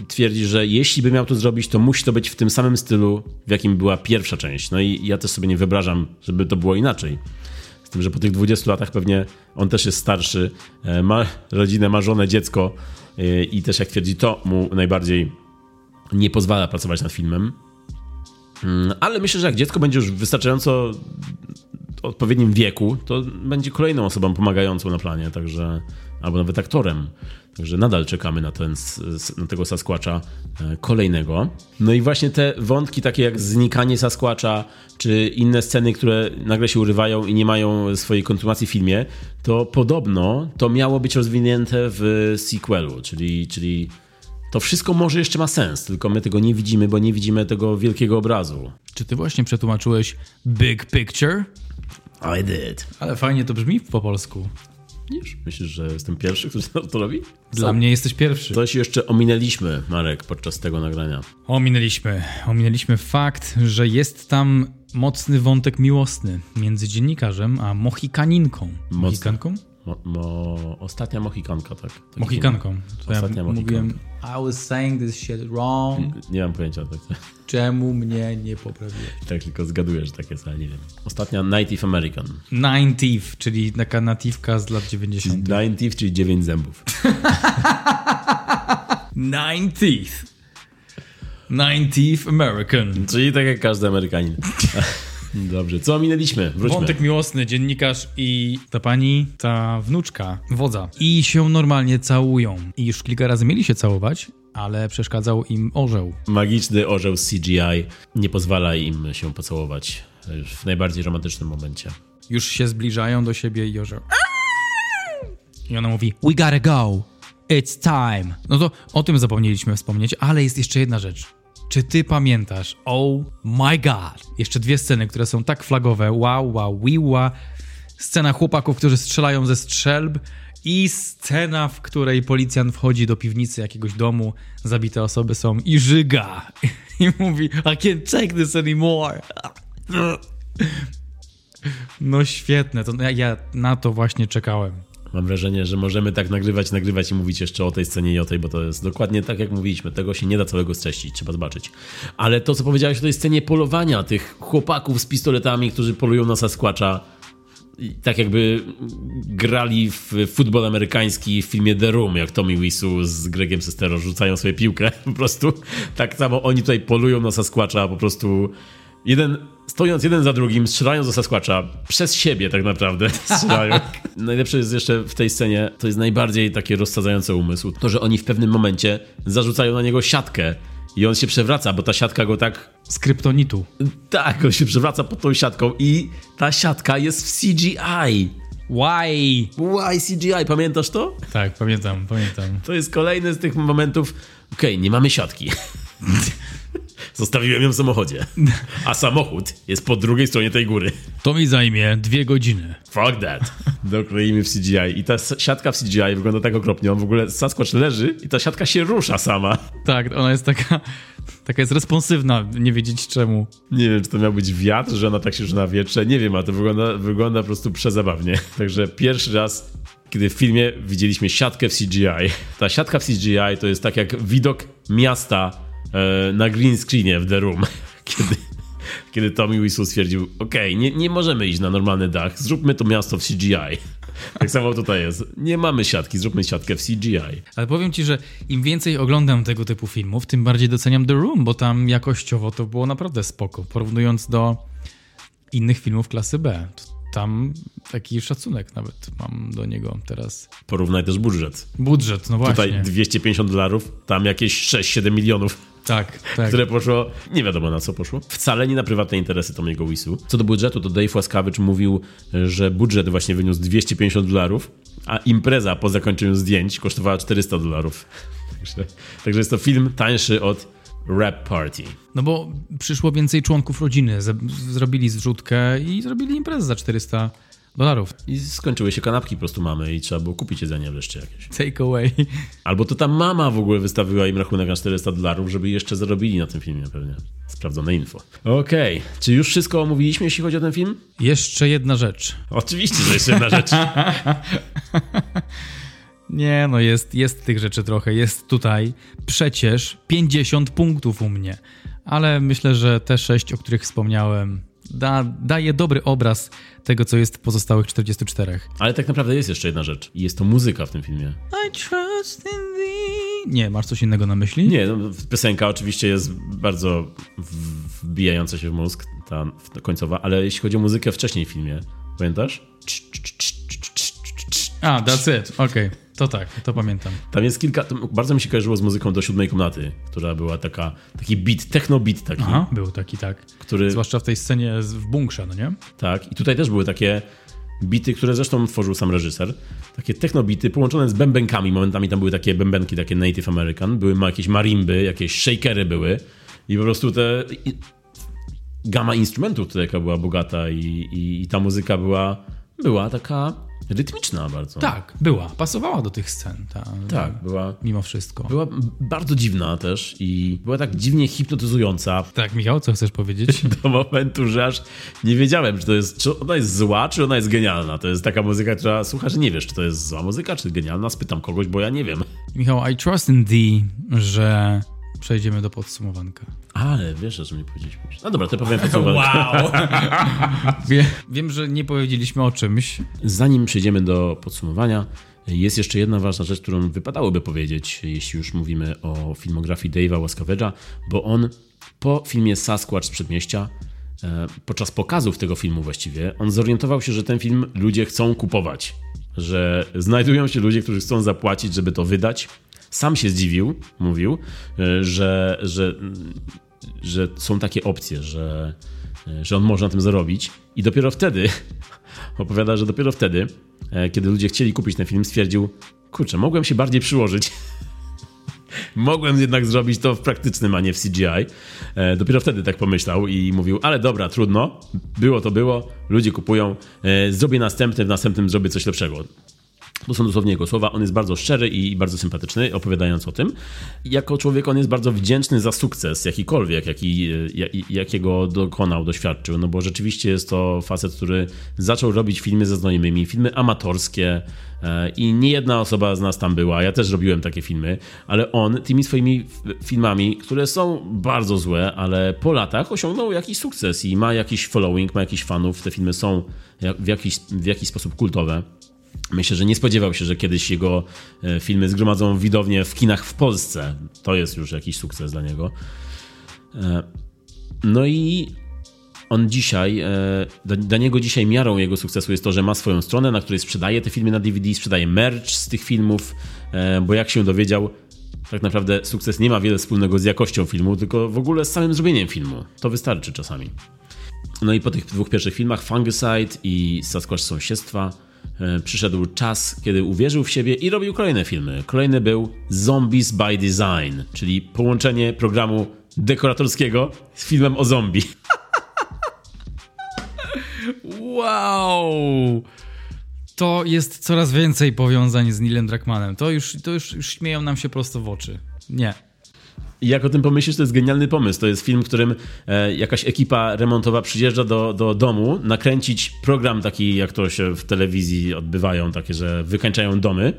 twierdzi, że jeśli by miał to zrobić, to musi to być w tym samym stylu, w jakim była pierwsza część. No i ja też sobie nie wyobrażam, żeby to było inaczej. Z tym, że po tych 20 latach pewnie on też jest starszy, e, ma rodzinę, ma żonę, dziecko e, i też jak twierdzi, to mu najbardziej nie pozwala pracować nad filmem. Mm, ale myślę, że jak dziecko będzie już wystarczająco odpowiednim wieku, to będzie kolejną osobą pomagającą na planie, także albo nawet aktorem. Także nadal czekamy na, ten, na tego Sasquatcha e, kolejnego. No i właśnie te wątki takie jak znikanie Sasquatcha, czy inne sceny, które nagle się urywają i nie mają swojej kontynuacji w filmie, to podobno to miało być rozwinięte w sequelu, czyli, czyli to wszystko może jeszcze ma sens, tylko my tego nie widzimy, bo nie widzimy tego wielkiego obrazu. Czy ty właśnie przetłumaczyłeś Big Picture? I did. Ale fajnie to brzmi po polsku. Widzisz? Myślisz, że jestem pierwszy, który to robi? Dla mnie jesteś pierwszy. Coś jeszcze ominęliśmy, Marek, podczas tego nagrania. Ominęliśmy. Ominęliśmy fakt, że jest tam mocny wątek miłosny między dziennikarzem a Mohikaninką. Mohikanką? Mo, mo, ostatnia Mohikanka, tak. Mohikanką. To ostatnia ja mówiłem I was saying this shit wrong. Nie, nie mam pojęcia. Tak. Czemu mnie nie poprawiłeś? [LAUGHS] Tak tylko zgaduję, że tak jest, ale nie wiem. Ostatnia Native American. Native, czyli taka natiwka z lat 90. Native, czyli 9 zębów. Nine Teeth. Nine Teeth American. Czyli tak jak każdy Amerykanin. [LAUGHS] Dobrze, co ominęliśmy? Wróćmy. Wątek miłosny, dziennikarz i ta pani, ta wnuczka, wodza. I się normalnie całują. I już kilka razy mieli się całować, ale przeszkadzał im orzeł. Magiczny orzeł z CGI nie pozwala im się pocałować w najbardziej romantycznym momencie. Już się zbliżają do siebie i orzeł. I ona mówi: We gotta go. It's time. No to o tym zapomnieliśmy wspomnieć, ale jest jeszcze jedna rzecz. Czy ty pamiętasz? Oh my god. Jeszcze dwie sceny, które są tak flagowe. Wow, wow, wiła. Scena chłopaków, którzy strzelają ze strzelb i scena, w której policjant wchodzi do piwnicy jakiegoś domu, zabite osoby są i żyga. [LAUGHS] I mówi, I can't take this anymore. No świetne, to ja, ja na to właśnie czekałem. Mam wrażenie, że możemy tak nagrywać, nagrywać i mówić jeszcze o tej scenie i o tej, bo to jest dokładnie tak, jak mówiliśmy. Tego się nie da całego streścić, trzeba zobaczyć. Ale to, co powiedziałeś o tej scenie polowania, tych chłopaków z pistoletami, którzy polują na Sasquatcha, tak jakby grali w futbol amerykański w filmie The Room, jak Tommy Wiseau z Gregiem Sestero rzucają sobie piłkę, [LAUGHS] po prostu tak samo oni tutaj polują na Sasquatcha, po prostu jeden, stojąc jeden za drugim, strzelają do Sasquatcha przez siebie tak naprawdę [LAUGHS] strzelają. Najlepsze jest jeszcze w tej scenie, to jest najbardziej takie rozsadzające umysł, to, że oni w pewnym momencie zarzucają na niego siatkę i on się przewraca, bo ta siatka go tak... Z kryptonitu. Tak, on się przewraca pod tą siatką i ta siatka jest w CGI. Why? Why CGI? Pamiętasz to? Tak, pamiętam, pamiętam. To jest kolejny z tych momentów. Okej, okay, nie mamy siatki. [LAUGHS] Zostawiłem ją w samochodzie. A samochód jest po drugiej stronie tej góry. To mi zajmie dwie godziny. Fuck that. Dokleimy w CGI. I ta siatka w CGI wygląda tak okropnie. On w ogóle Sasquatch leży i ta siatka się rusza sama. Tak, ona jest taka, taka jest responsywna, nie wiedzieć czemu. Nie wiem, czy to miał być wiatr, że ona tak się na wietrze. Nie wiem, a to wygląda, wygląda po prostu przezabawnie. Także pierwszy raz kiedy w filmie widzieliśmy siatkę w CGI. Ta siatka w CGI to jest tak jak widok miasta na green screenie w The Room, [LAUGHS] kiedy, kiedy Tommy Wiseau stwierdził, okej, okay, nie, nie możemy iść na normalny dach, zróbmy to miasto w CGI. [LAUGHS] Tak samo tutaj jest. Nie mamy siatki, zróbmy siatkę w CGI. Ale powiem ci, że im więcej oglądam tego typu filmów, tym bardziej doceniam The Room, bo tam jakościowo to było naprawdę spoko. Porównując do innych filmów klasy B. Tam taki szacunek nawet mam do niego teraz. Porównaj też budżet. Budżet, no właśnie. Tutaj 250 dolarów, tam jakieś 6-7 milionów. Tak, tak. Które poszło, nie wiadomo na co poszło. Wcale nie na prywatne interesy Tomiego Wisu. Co do budżetu, to Dave Łaskawicz mówił, że budżet właśnie wyniósł 250 dolarów, a impreza po zakończeniu zdjęć kosztowała 400 dolarów. Także, także jest to film tańszy od Rap Party. No bo przyszło więcej członków rodziny, zrobili zrzutkę i zrobili imprezę za 400 dolarów. I skończyły się kanapki po prostu mamy i trzeba było kupić jedzenie wreszcie jakieś. Take away. Albo to ta mama w ogóle wystawiła im rachunek na 400 dolarów, żeby jeszcze zarobili na tym filmie pewnie. Sprawdzone info. Okej, okay. czy już wszystko omówiliśmy, jeśli chodzi o ten film? Jeszcze jedna rzecz. Oczywiście, że jeszcze jedna rzecz. [LAUGHS] Nie, no jest, jest tych rzeczy trochę. Jest tutaj przecież 50 punktów u mnie. Ale myślę, że te 6, o których wspomniałem, da, daje dobry obraz tego, co jest w pozostałych 44. Ale tak naprawdę jest jeszcze jedna rzecz. I jest to muzyka w tym filmie. I trust in thee. Nie, masz coś innego na myśli? Nie, no, piosenka oczywiście jest bardzo wbijająca się w mózg, ta końcowa, ale jeśli chodzi o muzykę wcześniej w filmie, pamiętasz? A, that's it, okej. Okay. To tak, to pamiętam. Tam jest kilka, bardzo mi się kojarzyło z muzyką do siódmej komnaty, która była taka, taki beat, techno beat taki. Aha, był taki, tak. Który... Zwłaszcza w tej scenie w bunkrze, no nie? Tak, i tutaj też były takie bity, które zresztą tworzył sam reżyser. Takie technobity połączone z bębenkami. Momentami tam były takie bębenki, takie Native American. Były jakieś marimby, jakieś shakery były. I po prostu te... Gama instrumentów tutaj jaka była bogata i, i, i ta muzyka była, była taka rytmiczna bardzo. Tak, była. Pasowała do tych scen. Ta, tak, była. Mimo wszystko. Była bardzo dziwna też i była tak dziwnie hipnotyzująca. Tak, Michał, co chcesz powiedzieć? [LAUGHS] Do momentu, że aż nie wiedziałem, czy to jest, czy ona jest zła, czy ona jest genialna. To jest taka muzyka, która słuchasz, nie wiesz, czy to jest zła muzyka, czy genialna. Spytam kogoś, bo ja nie wiem. Michał, I trust in thee, że przejdziemy do podsumowanka. Ale wiesz, o czym nie powiedzieliśmy. No dobra, to powiem podsumowankę. Wow! [LAUGHS] Wie, wiem, że nie powiedzieliśmy o czymś. Zanim przejdziemy do podsumowania, Jest jeszcze jedna ważna rzecz, którą wypadałoby powiedzieć, jeśli już mówimy o filmografii Dave'a Łaskavedża, bo on po filmie Sasquatch z Przedmieścia, e, podczas pokazów tego filmu właściwie, on zorientował się, że ten film ludzie chcą kupować, że znajdują się ludzie, którzy chcą zapłacić, żeby to wydać. Sam się zdziwił, mówił, e, że, że, że są takie opcje, że, że on może na tym zarobić. I dopiero wtedy, [LAUGHS] opowiada, że dopiero wtedy, e, kiedy ludzie chcieli kupić ten film, stwierdził, kurczę, mogłem się bardziej przyłożyć. [LAUGHS] Mogłem jednak zrobić to w praktycznym, a nie w CGI. E, dopiero wtedy tak pomyślał i mówił, ale dobra, trudno, było to było, ludzie kupują, e, zrobię następny, w następnym zrobię coś lepszego. To są dosłownie jego słowa. On jest bardzo szczery i bardzo sympatyczny, opowiadając o tym. Jako człowiek on jest bardzo wdzięczny za sukces jakikolwiek, jaki, jakiego dokonał, doświadczył. No bo rzeczywiście jest to facet, który zaczął robić filmy ze znajomymi, filmy amatorskie e, i nie jedna osoba z nas tam była. Ja też robiłem takie filmy, ale on tymi swoimi filmami, które są bardzo złe, ale po latach osiągnął jakiś sukces i ma jakiś following, ma jakiś fanów. Te filmy są w jakiś, w jakiś sposób kultowe. Myślę, że nie spodziewał się, że kiedyś jego e, filmy zgromadzą widownię w kinach w Polsce. To jest już jakiś sukces dla niego. E, no i on dzisiaj, e, dla niego dzisiaj miarą jego sukcesu jest to, że ma swoją stronę, na której sprzedaje te filmy na DVD, sprzedaje merch z tych filmów, bo jak się dowiedział, tak naprawdę sukces nie ma wiele wspólnego z jakością filmu, tylko w ogóle z samym zrobieniem filmu. To wystarczy czasami. No i po tych dwóch pierwszych filmach, Fungicide i Sasquatch Sąsiedztwa, przyszedł czas, kiedy uwierzył w siebie i robił kolejne filmy. Kolejny był Zombies by Design, czyli połączenie programu dekoratorskiego z filmem o zombie. [LAUGHS] wow! To jest coraz więcej powiązań z Nilem Druckmannem. To już, to już, już śmieją nam się prosto w oczy. Nie. I jak o tym pomyślisz, to jest genialny pomysł. To jest film, w którym e, jakaś ekipa remontowa przyjeżdża do, do domu, nakręcić program taki, jak to się w telewizji odbywają, takie, że wykańczają domy.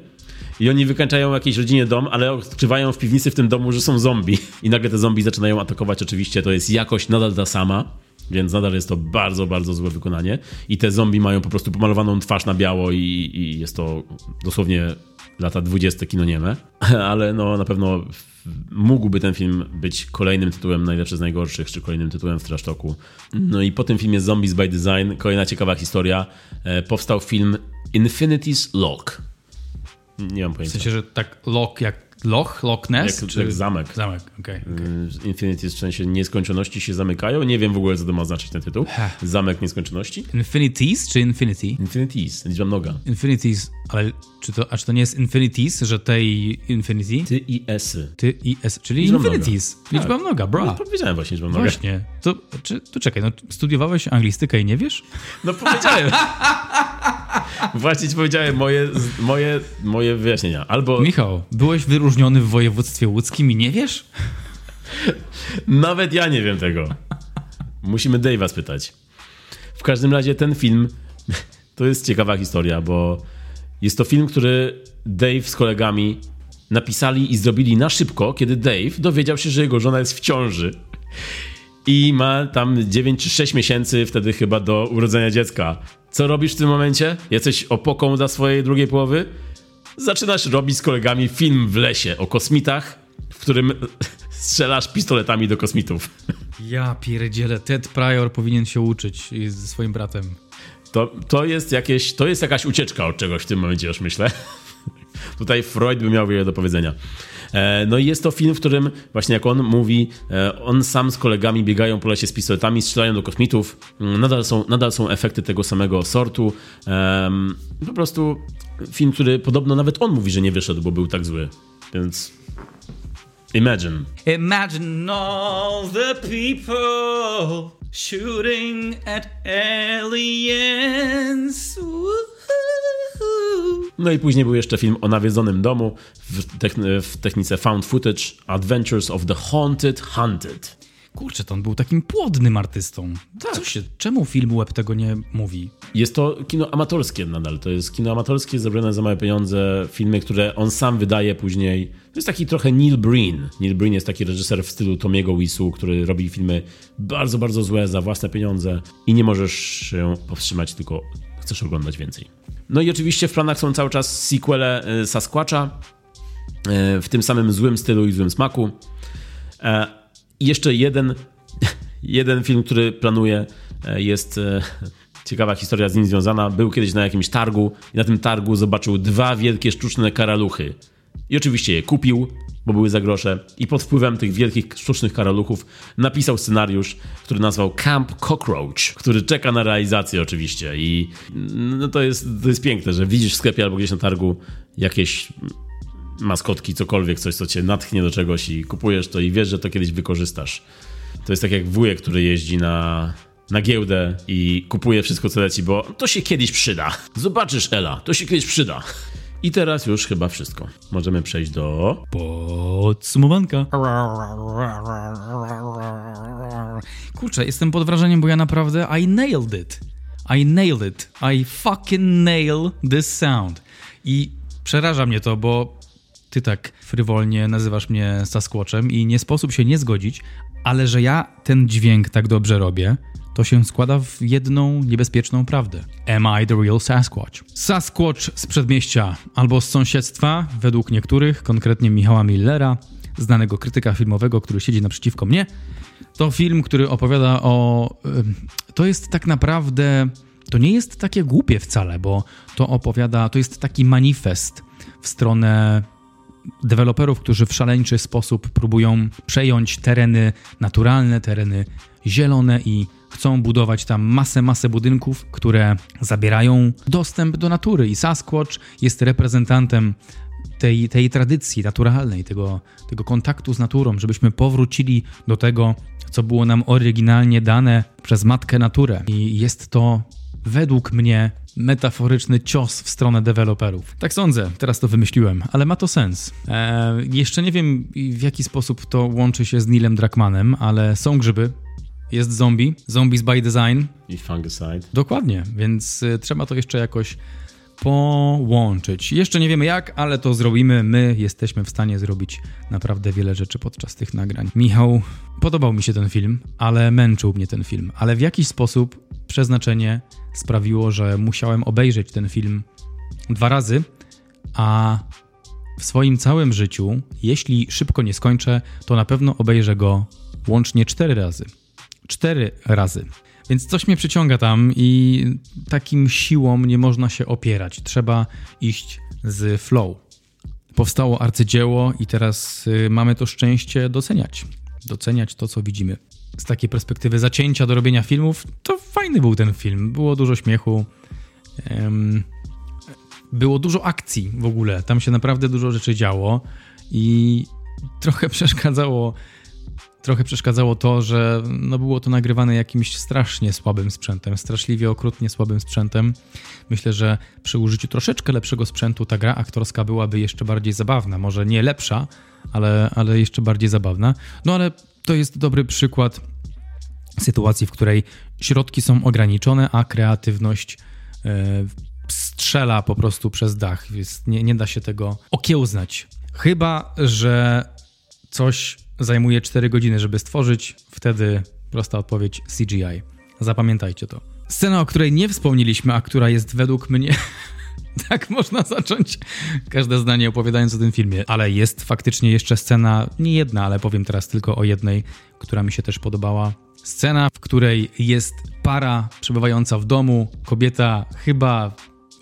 I oni wykańczają jakiejś rodzinie dom, ale odkrywają w piwnicy w tym domu, że są zombie. I nagle te zombie zaczynają atakować. Oczywiście to jest jakość nadal ta sama, więc nadal jest to bardzo, bardzo złe wykonanie. I te zombie mają po prostu pomalowaną twarz na biało i, i jest to dosłownie lata 20 kino nieme. [LAUGHS] Ale no na pewno mógłby ten film być kolejnym tytułem najlepszy z najgorszych, czy kolejnym tytułem w Trasztoku. No i po tym filmie Zombies by Design, kolejna ciekawa historia, e, powstał film Infinity's Lock. Nie mam pojęcia. W sensie, że tak lock jak Loch, Loch Ness? Jak, czy... jak zamek. Zamek, okej. Okay, okay. Infinity w sensie nieskończoności się zamykają. Nie wiem w ogóle, co to ma znaczyć ten tytuł. Zamek nieskończoności. Infinities czy Infinity? Infinities, liczba mnoga. Infinities, ale czy to, a czy to nie jest Infinities, że tej Infinity? Ty i S. Ty i S, czyli liczba Infinities. Mnoga. Liczba tak. mnoga, bra. No, powiedziałem właśnie liczba mnoga. Właśnie. To, czy, to czekaj, no studiowałeś anglistykę i nie wiesz? No [LAUGHS] powiedziałem. [LAUGHS] [LAUGHS] właśnie ci powiedziałem moje, moje, moje wyjaśnienia. Albo... Michał, byłeś wyróżniony w województwie łódzkim i nie wiesz? Nawet ja nie wiem tego. Musimy Dave'a spytać. W każdym razie ten film to jest ciekawa historia, bo jest to film, który Dave z kolegami napisali i zrobili na szybko, kiedy Dave dowiedział się, że jego żona jest w ciąży. I ma tam 9 czy 6 miesięcy wtedy chyba do urodzenia dziecka. Co robisz w tym momencie? Jesteś opoką dla swojej drugiej połowy? zaczynasz robić z kolegami film w lesie o kosmitach, w którym [LAUGHS] strzelasz pistoletami do kosmitów. Ja pierdzielę, Ted Pryor powinien się uczyć ze swoim bratem. To, to jest jakieś, to jest jakaś ucieczka od czegoś w tym momencie już myślę. [LAUGHS] Tutaj Freud by miał wiele do powiedzenia. E, no i jest to film, w którym właśnie jak on mówi, e, on sam z kolegami biegają po lesie z pistoletami, strzelają do kosmitów. Mm, nadal są, nadal są efekty tego samego sortu. Po prostu film, który podobno nawet on mówi, że nie wyszedł, bo był tak zły. Więc imagine. Imagine all the people shooting at aliens. No i później był jeszcze film o nawiedzonym domu w, techn w technice found footage Adventures of the Haunted Hunted. Kurczę, to on był takim płodnym artystą. Tak. Co się, czemu film web tego nie mówi? Jest to kino amatorskie nadal. To jest kino amatorskie zrobione za małe pieniądze. Filmy, które on sam wydaje później. To jest taki trochę Neil Breen. Neil Breen jest taki reżyser w stylu Tomiego Wisu, który robi filmy bardzo, bardzo złe za własne pieniądze i nie możesz się powstrzymać, tylko chcesz oglądać więcej. No i oczywiście w planach są cały czas sequele e, Sasquatcha w tym samym złym stylu i złym smaku. I jeszcze jeden, [LAUGHS] jeden film, który planuję, jest [LAUGHS] ciekawa historia z nim związana. Był kiedyś na jakimś targu i na tym targu zobaczył dwa wielkie sztuczne karaluchy. I oczywiście je kupił, bo były za grosze. I pod wpływem tych wielkich sztucznych karaluchów napisał scenariusz, który nazwał Camp Cockroach, który czeka na realizację oczywiście. I no to, jest, to jest piękne, że widzisz w sklepie albo gdzieś na targu jakieś maskotki, cokolwiek, coś, co cię natchnie do czegoś i kupujesz to i wiesz, że to kiedyś wykorzystasz. To jest tak jak wujek, który jeździ na na giełdę i kupuje wszystko, co leci, bo to się kiedyś przyda. Zobaczysz, Ela, to się kiedyś przyda. I teraz już chyba wszystko. Możemy przejść do. Podsumowanka. Kurczę, jestem pod wrażeniem, bo ja naprawdę. I nailed it. I nailed it. I fucking nail this sound. I przeraża mnie to, bo ty tak frywolnie nazywasz mnie Sasquatchem i nie sposób się nie zgodzić, ale że ja ten dźwięk tak dobrze robię, to się składa w jedną niebezpieczną prawdę. Am I the real Sasquatch? Sasquatch z przedmieścia albo z sąsiedztwa, według niektórych, konkretnie Michała Millera, znanego krytyka filmowego, który siedzi naprzeciwko mnie, to film, który opowiada o. To jest tak naprawdę. To nie jest takie głupie wcale, bo to opowiada. To jest taki manifest w stronę deweloperów, którzy w szaleńczy sposób próbują przejąć tereny naturalne, tereny zielone i chcą budować tam masę, masę budynków, które zabierają dostęp do natury i Sasquatch jest reprezentantem tej, tej tradycji naturalnej, tego, tego kontaktu z naturą, żebyśmy powrócili do tego, co było nam oryginalnie dane przez Matkę Naturę. I jest to według mnie metaforyczny cios w stronę deweloperów. Tak sądzę, teraz to wymyśliłem, ale ma to sens. Eee, jeszcze nie wiem, w jaki sposób to łączy się z Nilem Drakmanem, ale są grzyby, jest zombie, zombies by design. I fungicide. Dokładnie, więc y, trzeba to jeszcze jakoś połączyć. Jeszcze nie wiemy jak, ale to zrobimy. My jesteśmy w stanie zrobić naprawdę wiele rzeczy podczas tych nagrań. Michał, podobał mi się ten film, ale męczył mnie ten film. Ale w jakiś sposób przeznaczenie sprawiło, że musiałem obejrzeć ten film dwa razy, a w swoim całym życiu, jeśli szybko nie skończę, to na pewno obejrzę go łącznie cztery razy cztery razy. Więc coś mnie przyciąga tam i takim siłom nie można się opierać. Trzeba iść z flow. Powstało arcydzieło i teraz y, mamy to szczęście doceniać. Doceniać to, co widzimy. Z takiej perspektywy zacięcia do robienia filmów, to fajny był ten film. Było dużo śmiechu. Było dużo akcji w ogóle. Tam się naprawdę dużo rzeczy działo i trochę [LAUGHS] przeszkadzało trochę przeszkadzało to, że no było to nagrywane jakimś strasznie słabym sprzętem, straszliwie okrutnie słabym sprzętem. Myślę, że przy użyciu troszeczkę lepszego sprzętu ta gra aktorska byłaby jeszcze bardziej zabawna. Może nie lepsza, ale, ale jeszcze bardziej zabawna. No ale to jest dobry przykład sytuacji, w której środki są ograniczone, a kreatywność yy, strzela po prostu przez dach. Więc nie, nie da się tego okiełznać. Chyba, że coś zajmuje 4 godziny, żeby stworzyć, wtedy prosta odpowiedź CGI. Zapamiętajcie to. Scena, o której nie wspomnieliśmy, a która jest według mnie. [LAUGHS] tak można zacząć każde zdanie opowiadając o tym filmie. Ale jest faktycznie jeszcze scena, nie jedna, ale powiem teraz tylko o jednej, która mi się też podobała. Scena, w której jest para przebywająca w domu, kobieta chyba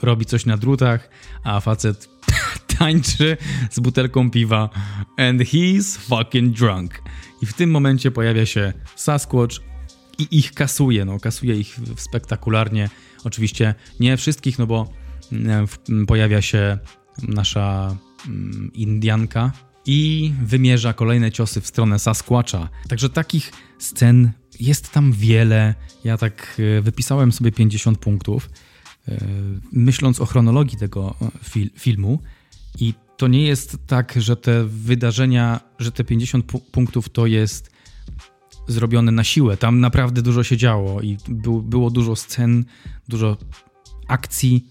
robi coś na drutach, a facet [LAUGHS] tańczy z butelką piwa and he's fucking drunk. I w tym momencie pojawia się Sasquatch i ich kasuje, no kasuje ich spektakularnie. Oczywiście nie wszystkich, no bo mm, pojawia się nasza mm, Indianka i wymierza kolejne ciosy w stronę Sasquatcha. Także takich scen jest tam wiele. Ja tak e, wypisałem sobie 50 punktów, e, myśląc o chronologii tego e, fil filmu. I to nie jest tak, że te wydarzenia, że te 50 pu punktów to jest zrobione na siłę. Tam naprawdę dużo się działo i był, było dużo scen, dużo akcji,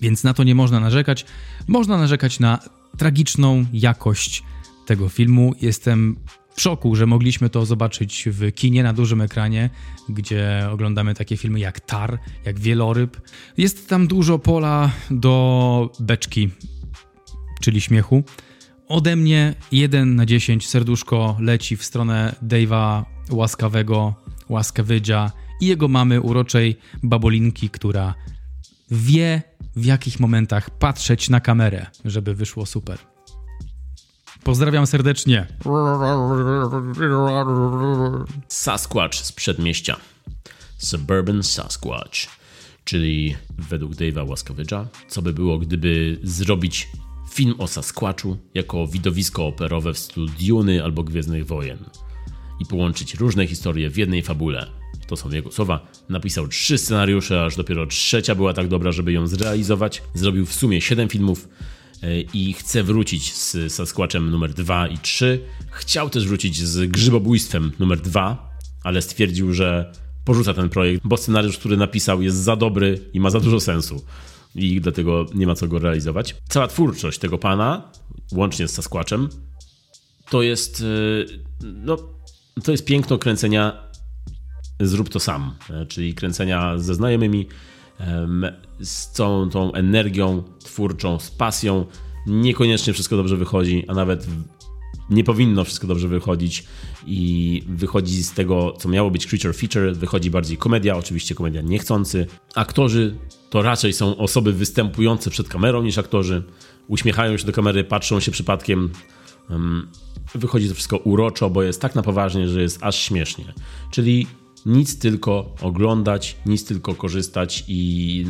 więc na to nie można narzekać. Można narzekać na tragiczną jakość tego filmu. Jestem w szoku, że mogliśmy to zobaczyć w kinie na dużym ekranie, gdzie oglądamy takie filmy jak Tar, jak Wieloryb. Jest tam dużo pola do beczki, czyli śmiechu. Ode mnie 1 na 10 serduszko leci w stronę Dave'a łaskawego, łaskawydża i jego mamy uroczej babolinki, która wie w jakich momentach patrzeć na kamerę, żeby wyszło super. Pozdrawiam serdecznie. Sasquatch z przedmieścia. Suburban Sasquatch. Czyli według Dave'a Łaskowicza, co by było, gdyby zrobić film o Sasquatchu jako widowisko operowe w stylu Duny albo Gwiezdnych Wojen i połączyć różne historie w jednej fabule. To są jego słowa. Napisał trzy scenariusze, aż dopiero trzecia była tak dobra, żeby ją zrealizować. Zrobił w sumie siedem filmów e, i chce wrócić z Sasquatchem numer 2 i 3. Chciał też wrócić z Grzybobójstwem numer 2, ale stwierdził, że porzuca ten projekt, bo scenariusz, który napisał jest za dobry i ma za dużo sensu i dlatego nie ma co go realizować. Cała twórczość tego pana, łącznie z Sasquatchem, to jest e, no, to jest piękno kręcenia zrób to sam, e, czyli kręcenia ze znajomymi, z całą tą energią twórczą, z pasją. Niekoniecznie wszystko dobrze wychodzi, a nawet nie powinno wszystko dobrze wychodzić i wychodzi z tego, co miało być creature feature, wychodzi bardziej komedia, oczywiście komedia niechcący. Aktorzy to raczej są osoby występujące przed kamerą niż aktorzy. Uśmiechają się do kamery, patrzą się przypadkiem. Wychodzi to wszystko uroczo, bo jest tak na poważnie, że jest aż śmiesznie. Czyli nic tylko oglądać, nic tylko korzystać i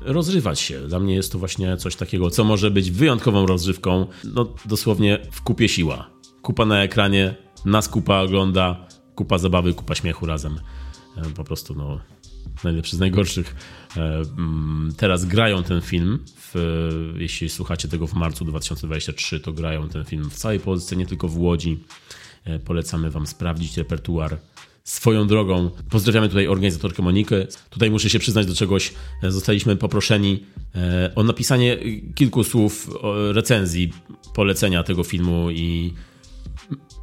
rozrywać się. Dla mnie jest to właśnie coś takiego, co może być wyjątkową rozrywką. No dosłownie w kupie siła. Kupa na ekranie, nas kupa ogląda, kupa zabawy, kupa śmiechu razem. E, po prostu no najlepszy z najgorszych. E, mm, teraz grają ten film. W, jeśli słuchacie tego w marcu 2023, to grają ten film w całej Polsce, nie tylko w Łodzi. E, polecamy Wam sprawdzić repertuar Swoją drogą pozdrawiamy tutaj organizatorkę Monikę. Tutaj muszę się przyznać do czegoś. Zostaliśmy poproszeni e, o napisanie kilku słów recenzji, polecenia tego filmu i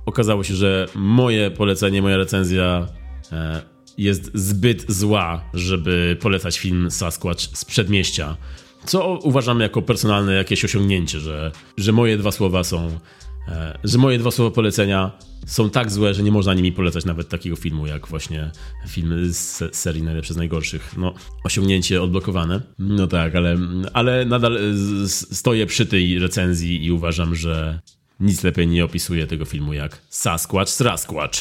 okazało się, że moje polecenie, moja recenzja e, jest zbyt zła, żeby polecać film Sasquatch z przedmieścia. Co uważam jako personalne jakieś osiągnięcie, że, że moje dwa słowa są E, że moje dwa słowa polecenia są tak złe, że nie można nimi polecać nawet takiego filmu, jak właśnie film z serii Najlepsze z Najgorszych. No, osiągnięcie odblokowane. No tak, ale, ale nadal stoję przy tej recenzji i uważam, że nic lepiej nie opisuje tego filmu jak Sasquatch Sasquatch.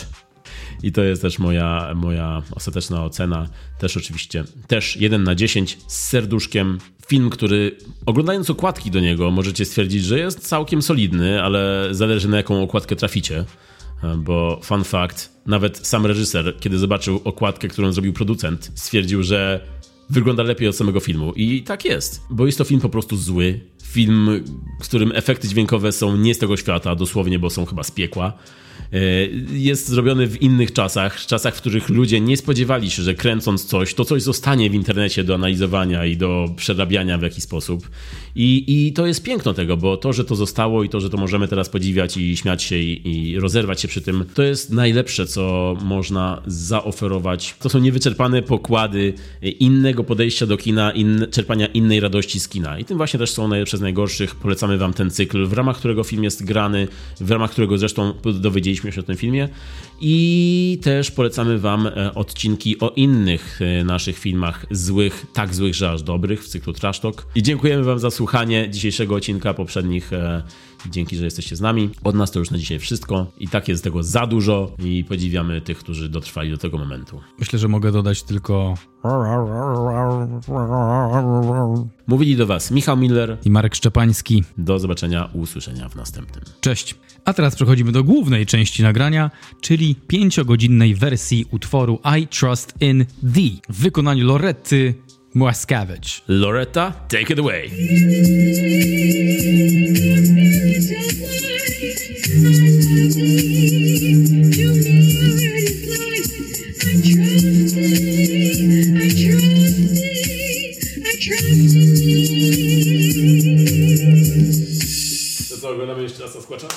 I to jest też moja, moja ostateczna ocena. Też oczywiście, też 1 na 10 z serduszkiem. Film, który oglądając okładki do niego możecie stwierdzić, że jest całkiem solidny, ale zależy na jaką okładkę traficie. Bo fun fact, nawet sam reżyser, kiedy zobaczył okładkę, którą zrobił producent, stwierdził, że wygląda lepiej od samego filmu. I tak jest, bo jest to film po prostu zły. Film, w którym efekty dźwiękowe są nie z tego świata, dosłownie, bo są chyba z piekła. E, jest zrobiony w innych czasach, czasach, w których ludzie nie spodziewali się, że kręcąc coś, to coś zostanie w internecie do analizowania i do przerabiania w jakiś sposób. I, I to jest piękno tego, bo to, że to zostało i to, że to możemy teraz podziwiać i śmiać się i, i rozerwać się przy tym, to jest najlepsze, co można zaoferować. To są niewyczerpane pokłady innego podejścia do kina, in, czerpania innej radości z kina. I tym właśnie też są najlepsze z najgorszych. Polecamy wam ten cykl, w ramach którego film jest grany, w ramach którego zresztą dowiedzieliśmy się o tym filmie. I też polecamy wam e, odcinki o innych e, naszych filmach złych, tak złych, że aż dobrych w cyklu Trash Talk. I dziękujemy wam za słuchanie dzisiejszego odcinka, poprzednich. E, dzięki, że jesteście z nami. Od nas to już na dzisiaj wszystko. I tak jest tego za dużo i podziwiamy tych, którzy dotrwali do tego momentu. Myślę, że mogę dodać tylko. Mówili do Was Michał Miller i Marek Szczepański. Do zobaczenia, usłyszenia w następnym. Cześć. A teraz przechodzimy do głównej części nagrania, czyli pięciogodzinnej wersji utworu I Trust in Thee w wykonaniu Loretty Młaskawicz. Loretta, take it away. To co, oglądamy jeszcze raz Sasquatcha?